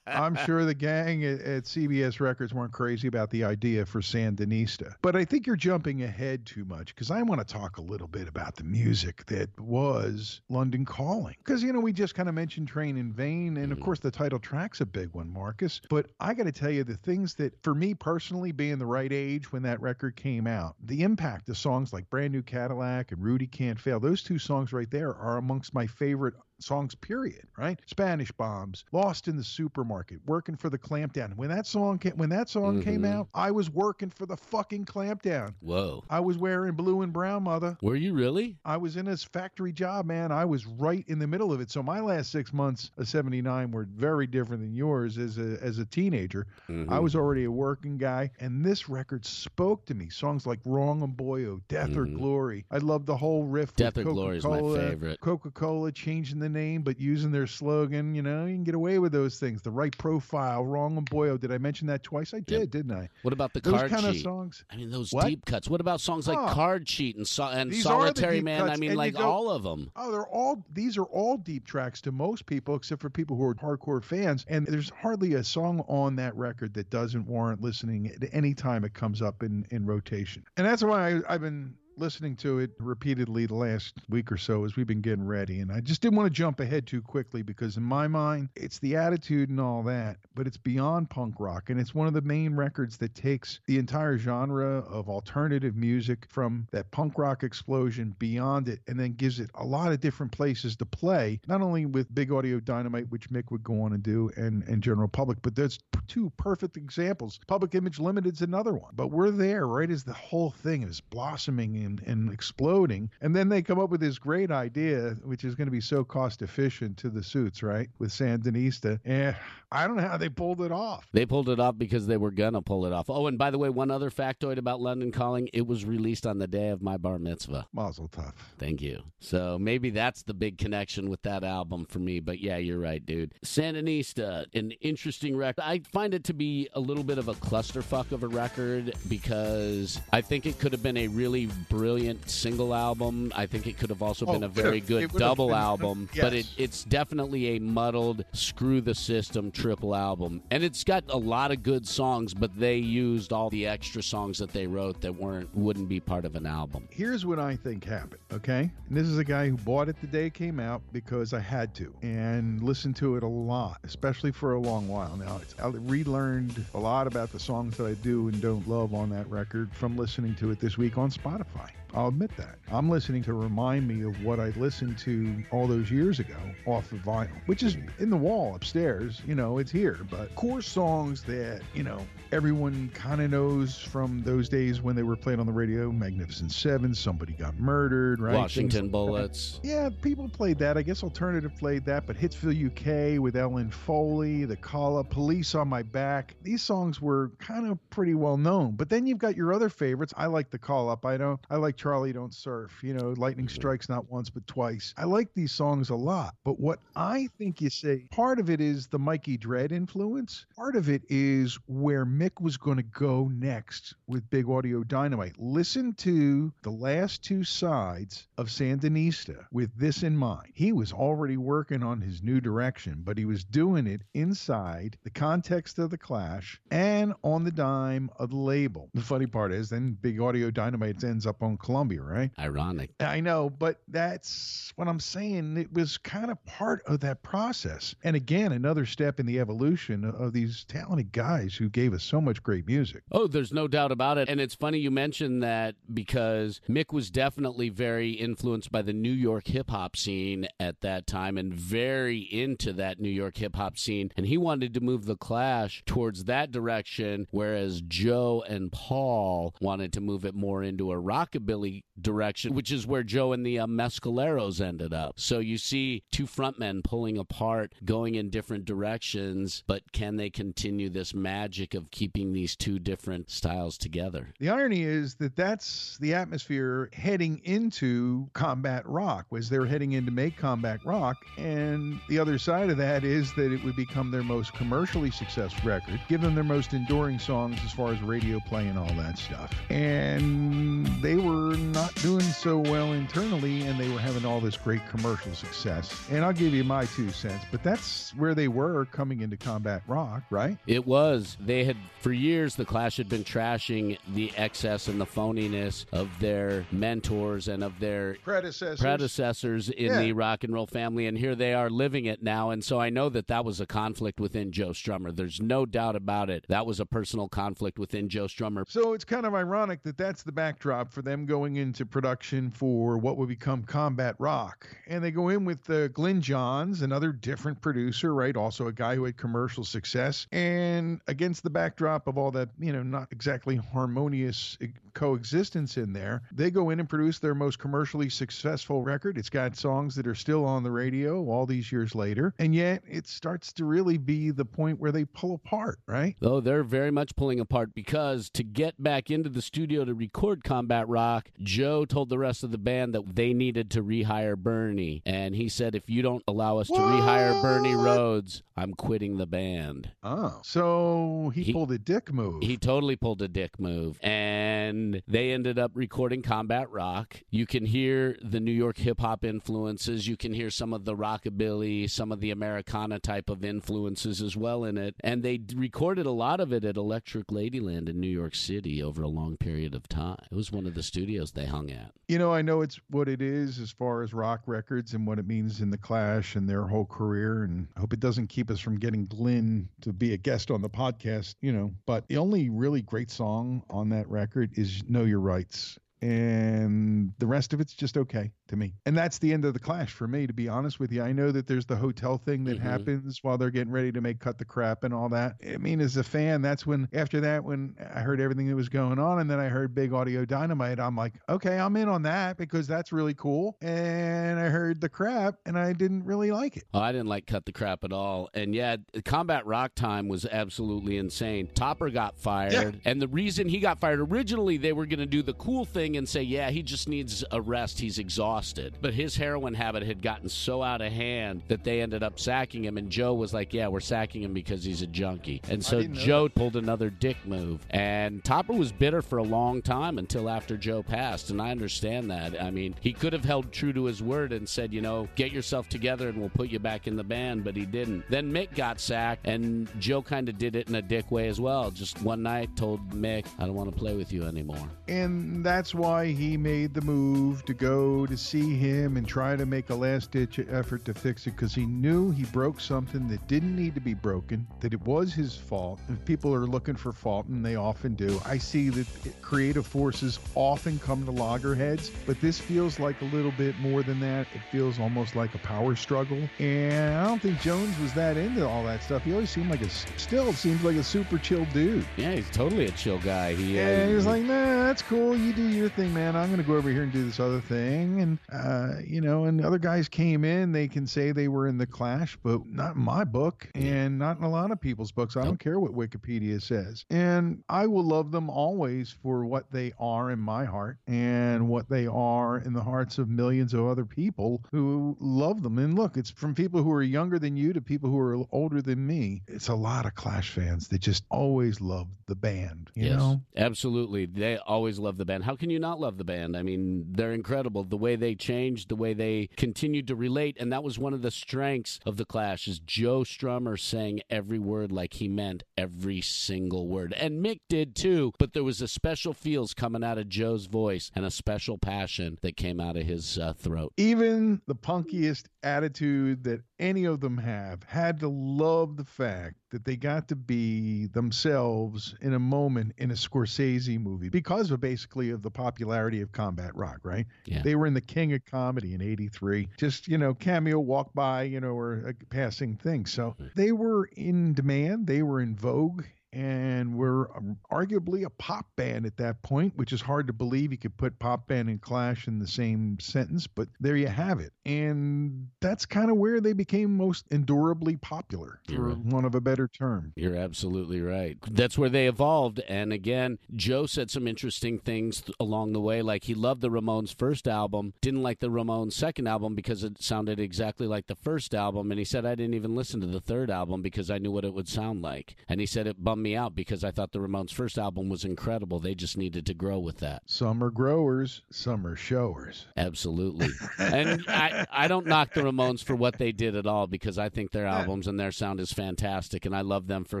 I'm sure the gang at, at CBS Records weren't crazy about the idea for Sandinista. But I think you're jumping ahead too much because I want to talk a little bit about the music that was London Calling. Because, you know, we just kind of mentioned Train in Vain, and of course, the title track's a big one, Marcus. But I got to tell you, the things that, for me personally, being the right age when that record came out, the impact of songs like Brand New Cadillac and Rudy Can't Fail, those two songs right there are amongst my favorite songs period right spanish bombs lost in the supermarket working for the clampdown when that song came when that song came Mhm. out i was working for the fucking clampdown Whoa. i was wearing blue and brown mother Were you really? I was in this factory job, man. I was right in the middle of it. So my last six months of '79 were very different than yours as a as a teenager. Mm-hmm. I was already a working guy, and this record spoke to me. Songs like "Wrong 'Em Boyo," "Death or Mhm. Glory." I love the whole riff. Death or Glory is my favorite. Coca-Cola changing the the name, but using their slogan, you know, you can get away with those things. The right profile, wrong 'em boyo. Oh, did I mention that twice? I did, didn't I? What about the Those card kind of songs. I mean, those What? deep cuts. What about songs like Oh. Card Cheat and, so- and These are the Solitary Man? I mean, and like all of them. Oh, they're all these are all deep tracks to most people, except for people who are hardcore fans. And there's hardly a song on that record that doesn't warrant listening at any time it comes up in in rotation. And that's why I, I've been listening to it repeatedly the last week or so as we've been getting ready. And I just didn't want to jump ahead too quickly because in my mind, it's the attitude and all that, but it's beyond punk rock. And it's one of the main records that takes the entire genre of alternative music from that punk rock explosion beyond it and then gives it a lot of different places to play, not only with Big Audio Dynamite, which Mick would go on and do, and, and General Public, but there's two perfect examples. Public Image Limited's another one. But we're there right as the whole thing is blossoming and, and exploding. And then they come up with this great idea, which is going to be so cost efficient to the suits, right? With Sandinista. And eh, I don't know how they pulled it off. They pulled it off because they were gonna pull it off. Oh, and by the way, one other factoid about London Calling: it was released on the day of my bar mitzvah. Mazel tov. Thank you. So maybe that's the big connection with that album for me. But yeah, you're right, dude. Sandinista, an interesting record. I find it to be a little bit of a clusterfuck of a record because I think it could have been a really brilliant single album. I think it could have also Oh, been a very good double been- album. yes. But it, it's definitely a muddled, screw the system triple album. And it's got a lot of good songs, but they used all the extra songs that they wrote that weren't wouldn't be part of an album. Here's what I think happened, okay? And this is a guy who bought it the day it came out because I had to and listened to it a lot, especially for a long while now. It's, I relearned a lot about the songs that I do and don't love on that record from listening to it this week on Spotify. I'll admit that. I'm listening to remind me of what I listened to all those years ago off of vinyl, which is mm-hmm. in the wall upstairs. You know, it's here. But core songs that, you know, everyone kind of knows from those days when they were played on the radio Magnificent Seven, Somebody Got Murdered, right? Washington like that. Bullets. Yeah, people played that. I guess Alternative played that, but Hitsville UK with Ellen Foley, The Call Up, Police on My Back. These songs were kind of pretty well known. But then you've got your other favorites. I like The Call Up. I don't. I like Charlie Don't Surf. You know, Lightning mm-hmm. Strikes not once but twice. I like these songs a lot. But what I think you say, part of it is the Mikey Dread influence. Part of it is where Mick was going to go next with Big Audio Dynamite. Listen to the last two sides of Sandinista with this in mind. He was already working on his new direction, but he was doing it inside the context of the Clash and on the dime of the label. The funny part is, then Big Audio Dynamite ends up on Columbia, right? Ironic. I know, but that's what I'm saying. It was kind of part of that process. And again, another step in the evolution of these talented guys who gave us so much great music. Oh, there's no doubt about it. And it's funny you mentioned that because Mick was definitely very influenced by the New York hip hop scene at that time and very into that New York hip hop scene. And he wanted to move the Clash towards that direction, whereas Joe and Paul wanted to move it more into a rockabilly direction, which is where Joe and the uh, Mescaleros ended up. So you see two frontmen pulling apart, going in different directions, but can they continue this magic of keeping these two different styles together? The irony is that that's the atmosphere heading into combat rock, was they're heading in to make combat rock. And the other side of that is that it would become their most commercially successful record, give them their most enduring songs as far as radio play and all that stuff. And they were not doing so well internally, and they were having all this great commercial success. And I'll give you my two cents, but that's where they were coming into combat rock, right? It was. They had, for years, the Clash had been trashing the excess and the phoniness of their mentors and of their Predecessors. predecessors in Yeah. the rock and roll family, and here they are living it now. And so I know that that was a conflict within Joe Strummer. There's no doubt about it. That was a personal conflict within Joe Strummer. So it's kind of ironic that that's the backdrop for them going into production for what would become combat rock. And they go in with uh, Glyn Johns, another different producer, right? Also a guy who had commercial success. And against the backdrop of all that, you know, not exactly harmonious coexistence in there. They go in and produce their most commercially successful record. It's got songs that are still on the radio all these years later, and yet it starts to really be the point where they pull apart, right? Though they're very much pulling apart because to get back into the studio to record Combat Rock, Joe told the rest of the band that they needed to rehire Bernie. And he said, if you don't allow us to rehire Bernie Rhodes, I'm quitting the band. Oh, so he, He- pulled a dick move. He totally pulled a dick move. And they ended up recording Combat Rock. You can hear the New York hip hop influences. You can hear some of the rockabilly, some of the Americana type of influences as well in it. And they recorded a lot of it at Electric Ladyland in New York City over a long period of time. It was one of the studios they hung at. You know, I know it's what it is as far as rock records and what it means in the Clash and their whole career. And I hope it doesn't keep us from getting Glyn to be a guest on the podcast, you know. But the only really great song on that record is Know Your Rights. And the rest of it's just okay to me. And that's the end of the Clash for me, to be honest with you. I know that there's the hotel thing that Mhm. happens while they're getting ready to make Cut the Crap and all that. I mean, as a fan, that's when, after that, when I heard everything that was going on and then I heard Big Audio Dynamite, I'm like, okay, I'm in on that because that's really cool. And I heard the crap and I didn't really like it. Oh, I didn't like Cut the Crap at all. And yeah, Combat Rock Time was absolutely insane. Topper got fired. And the reason he got fired, originally they were going to do the cool thing and say, yeah, he just needs a rest. He's exhausted. But his heroin habit had gotten so out of hand that they ended up sacking him. And Joe was like, yeah, we're sacking him because he's a junkie. And so Joe pulled another dick move. And Topper was bitter for a long time until after Joe passed. And I understand that. I mean, he could have held true to his word and said, you know, get yourself together and we'll put you back in the band, but he didn't. Then Mick got sacked, and Joe kind of did it in a dick way as well. Just one night told Mick, I don't want to play with you anymore. And that's why he made the move to go to see him and try to make a last ditch effort to fix it because he knew he broke something that didn't need to be broken, that it was his fault. If people are looking for fault, and they often do, I see that creative forces often come to loggerheads, but this feels like a little bit more than that. It feels almost like a power struggle. And I don't think Jones was that into all that stuff. He always seemed like a, still seems like a super chill dude. Yeah, he's totally a chill guy. He, uh, And he was like, nah, that's cool. You do your thing, man. I'm going to go over here and do this other thing. And, uh, you know, and other guys came in. They can say they were in the clash, but not in my book and not in a lot of people's books. I don't care what Wikipedia says. And I will love them always for what they are in my heart and what they are in the hearts of millions of other people who love them. And look, it's from people who are younger than you to people who are older than me. It's a lot of Clash fans that just always love the band, you yes, know? absolutely. They always love the band. How can you not love the band? I mean, they're incredible. The way they changed, the way they continued to relate, and that was one of the strengths of the Clash. Is Joe Strummer saying every word like he meant every single word, and Mick did too. But there was a special feels coming out of Joe's voice and a special passion that came out of his uh, throat. even the punkiest attitude that any of them have had to love the fact that they got to be themselves in a moment in a Scorsese movie because of basically of the popularity of combat rock, right? Yeah. They were in the King of Comedy in 83. Just, you know, cameo walk by, you know, or a passing thing. So they were in demand, they were in vogue and were um, arguably a pop band at that point, which is hard to believe you could put pop band and Clash in the same sentence, but there you have it. And that's kind of where they became most endurably popular, You're for right. want of a better term. You're absolutely right. That's where they evolved. And again, Joe said some interesting things th- along the way. Like he loved the Ramones' first album, didn't like the Ramones' second album because it sounded exactly like the first album. And he said, I didn't even listen to the third album because I knew what it would sound like. And he said it bummed me out because I thought the Ramones' first album was incredible. They just needed to grow with that. Some are growers, some are showers. Absolutely. and I, I don't knock the Ramones for what they did at all because I think their albums and their sound is fantastic and I love them for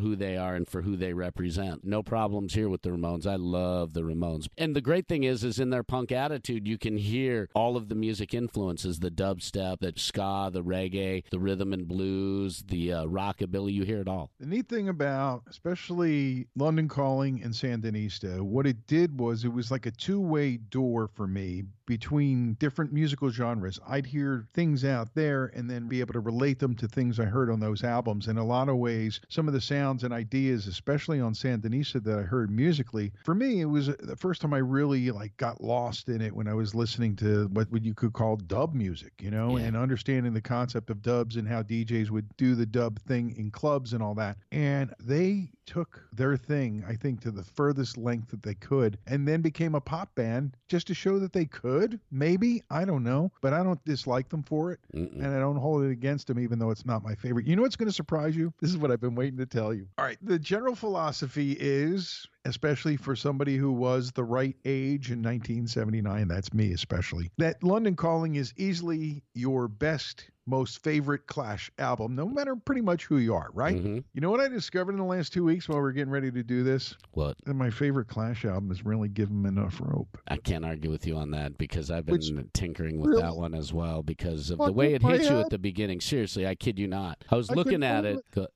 who they are and for who they represent. No problems here with the Ramones. I love the Ramones. And the great thing is is in their punk attitude you can hear all of the music influences, the dubstep, the ska, the reggae, the rhythm and blues, the uh, rockabilly, you hear it all. The neat thing about, especially London Calling and Sandinista, what it did was it was like a two way door for me between different musical genres. I'd hear things out there and then be able to relate them to things I heard on those albums. In a lot of ways, some of the sounds and ideas, especially on Sandinista that I heard musically, for me, it was the first time I really like got lost in it when I was listening to what you could call dub music, you know, Yeah. and understanding the concept of dubs and how DJs would do the dub thing in clubs and all that. And they took their thing, I think, to the furthest length that they could, and then became a pop band just to show that they could. Maybe I don't know, but I don't dislike them for it, Mm-mm. and I don't hold it against them, even though it's not my favorite. You know what's going to surprise you? This is what I've been waiting to tell you. All right, the general philosophy is. Especially for somebody who was the right age in 1979, that's me especially, that London Calling is easily your best, most favorite Clash album, no matter pretty much who you are, right? Mhm. You know what I discovered in the last two weeks while we are getting ready to do this? What? That my favorite Clash album is really Give 'Em Enough Rope. I can't argue with you on that because I've been Which- tinkering with Really? that one as well because of the way it my hit you at the beginning. Seriously, I kid you not. I was I looking at believe it.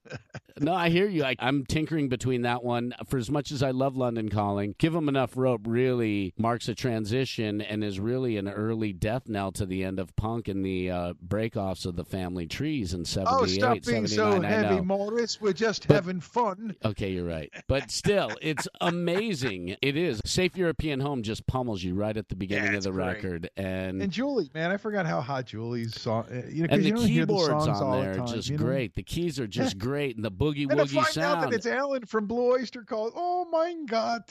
no, I hear you. I, I'm tinkering between that one. For as much as I love London Calling, Give 'em Enough Rope really marks a transition and is really an early death knell to the end of punk and the uh, breakoffs of the family trees in 78, Oh, stop being 79. so heavy. Morris. We're just But- having fun. Okay, you're right. But still, it's amazing. It is. Safe European Home just pummels you right at the beginning Yeah, of the great. record. And And Julie, man, I forgot how hot Julie's song. uh, You know, and the don't the keyboards on there the are just you know? great. The keys are just great, and the boogie And to woogie find out that it's Allen from Blue Oyster Cult. Oh my God!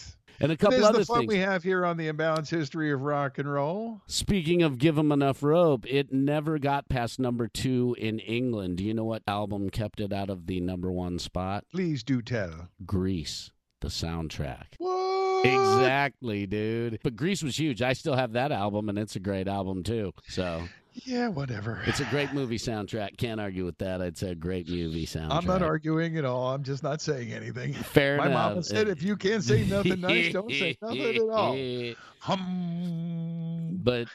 and a couple is other the fun things. we have here on the Imbalanced History of Rock and Roll. Speaking of Give 'em Enough Rope, it never got past number two in England. Do you know what album kept it out of the number one spot? Please do tell. Grease, the soundtrack. What? Exactly, dude. But Grease was huge. I still have that album, and it's a great album too. So Yeah, whatever. it's a great movie soundtrack. Can't argue with that. It's a great movie soundtrack. I'm not arguing at all. I'm just not saying anything. Fair My enough. My mama said, if you can't say nothing nice, don't say nothing at all. Hum. But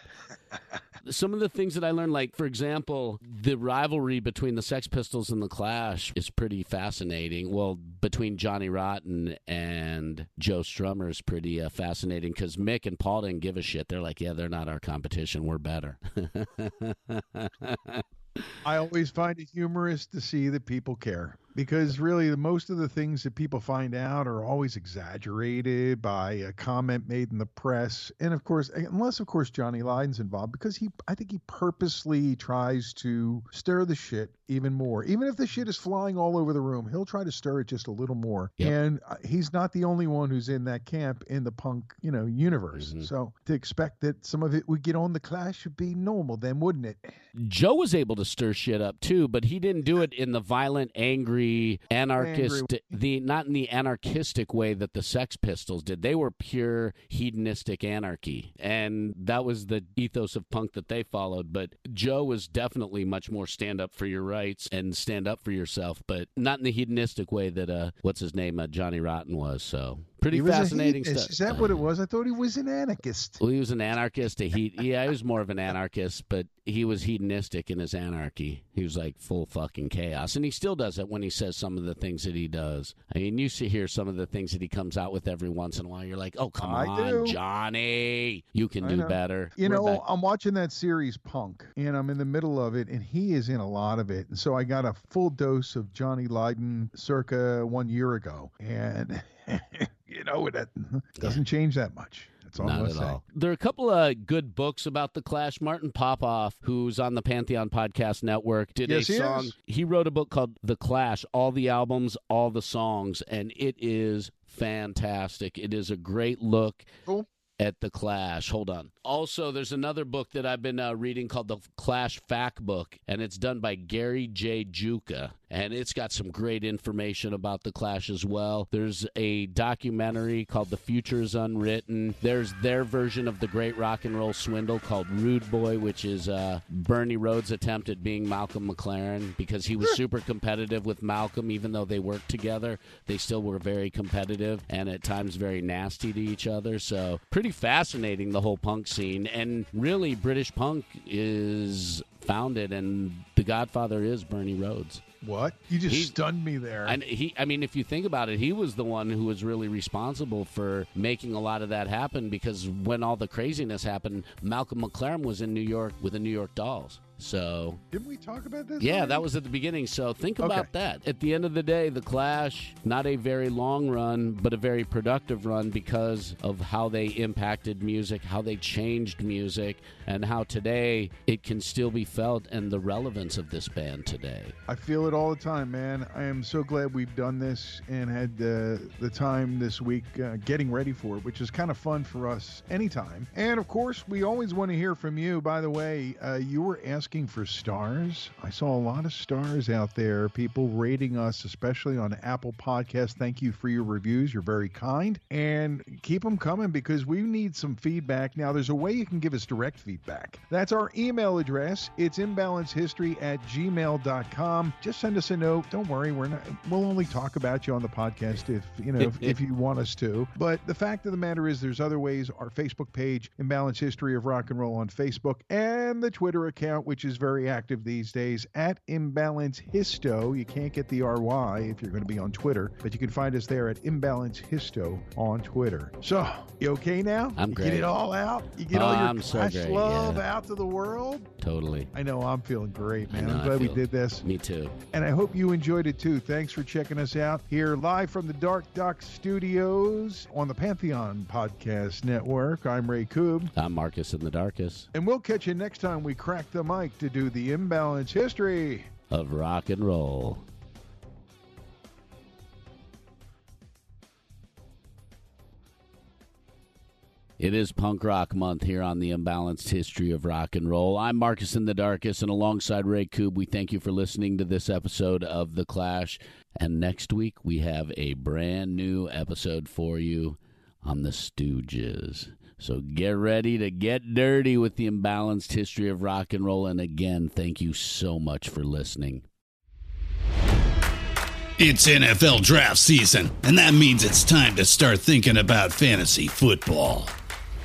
some of the things that I learned, like for example, the rivalry between the Sex Pistols and the Clash is pretty fascinating. Well, between Johnny Rotten and Joe Strummer is pretty uh, fascinating because Mick and Paul didn't give a shit. They're like, yeah, they're not our competition. We're better. I always find it humorous to see that people care because really most of the things that people find out are always exaggerated by a comment made in the press. And of course unless of course Johnny Lydon's involved because he I think he purposely tries to stir the shit even more even if the shit is flying all over the room he'll try to stir it just a little more Yep. and uh, he's not the only one who's in that camp in the punk you know universe Mhm. so to expect that some of it would get on the clash would be normal then wouldn't it Joe was able to stir shit up too, but he didn't do it in the violent, angry, anarchist the not in the anarchistic way that the Sex Pistols did. They were pure hedonistic anarchy. And that was the ethos of punk that they followed. But Joe was definitely much more stand up for your rights and stand up for yourself, but not in the hedonistic way that uh what's his name, uh, Johnny Rotten was. So pretty He fascinating stuff. Is that what it was? I thought he was an anarchist. Well, he was an anarchist. A he, yeah, he was more of an anarchist, but he was hedonistic in his anarchy. He was like full fucking chaos, and he still does it when he says some of the things that he does. I mean, you see hear some of the things that he comes out with every once in a while. You're like, oh come I on, do. Johnny, you can I do know. better. You We're know, back- I'm watching that series Punk, and I'm in the middle of it, and he is in a lot of it. And so I got a full dose of Johnny Lydon circa one year ago. And, you know, that mm-hmm. doesn't change that much. That's all I'm Not at all. There are a couple of good books about the Clash. Martin Popoff, who's on the Pantheon Podcast Network, did Yes, a he song. is. He wrote a book called The Clash, all the albums, all the songs, and it is fantastic. It is a great look Cool. At the Clash. Hold on. Also, there's another book that I've been uh, reading called the Clash Fact Book, and it's done by Gary J. Jucha, and it's got some great information about the Clash as well. There's a documentary called The Future is Unwritten. There's their version of the Great Rock and Roll Swindle called Rude Boy, which is uh, Bernie Rhodes' attempt at being Malcolm McLaren because he was super competitive with Malcolm, even though they worked together. They still were very competitive and at times very nasty to each other. So, pretty fascinating, the whole punk scene. And really, British punk is founded, and the godfather is Bernie Rhodes. What? You just He- stunned me there. And he, I mean, if you think about it, he was the one who was really responsible for making a lot of that happen because when all the craziness happened, Malcolm McLaren was in New York with the New York Dolls. So, Didn't we talk about this? yeah, already? that was at the beginning. So, think Okay. about that. At the end of the day, The Clash, not a very long run, but a very productive run because of how they impacted music, how they changed music, and how today it can still be felt and the relevance of this band today. I feel it all the time, man. I am so glad we've done this and had uh, the time this week uh, getting ready for it, which is kind of fun for us anytime. And of course, we always want to hear from you. By the way, uh, you were asking for stars. I saw a lot of stars out there, people rating us, especially on Apple Podcasts. Thank you for your reviews. You're very kind. And keep them coming because we need some feedback. Now, there's a way you can give us direct feedback. That's our email address. It's imbalancehistory at gmail.com. Just send us a note. Don't worry, we're not we'll only talk about you on the podcast if you know if, if you want us to. But the fact of the matter is there's other ways. Our Facebook page, Imbalance History of Rock and Roll on Facebook, and the Twitter account, which is very active these days at Imbalance Histo. You can't get the RY if you're going to be on Twitter, but you can find us there at Imbalance Histo on Twitter. So, you okay now? I'm you great. Get it all out? You get Oh, all your I'm so great, love yeah. out to the world? Totally. I know I'm feeling great, man. know, I'm glad we did this. Me too. And I hope you enjoyed it too. Thanks for checking us out here live from the Dark Dock Studios on the Pantheon Podcast Network. I'm Ray Koob. I'm Marcus in the Darkest And we'll catch you next time we crack the mic to do the imbalance history. of rock and roll. It is Punk Rock Month here on the Imbalanced History of Rock and Roll. I'm Marcus in the Darkest, and alongside Ray Koob, we thank you for listening to this episode of The Clash. And next week, we have a brand new episode for you on the Stooges. So get ready to get dirty with the Imbalanced History of Rock and Roll. And again, thank you so much for listening. It's NFL draft season, and that means it's time to start thinking about fantasy football.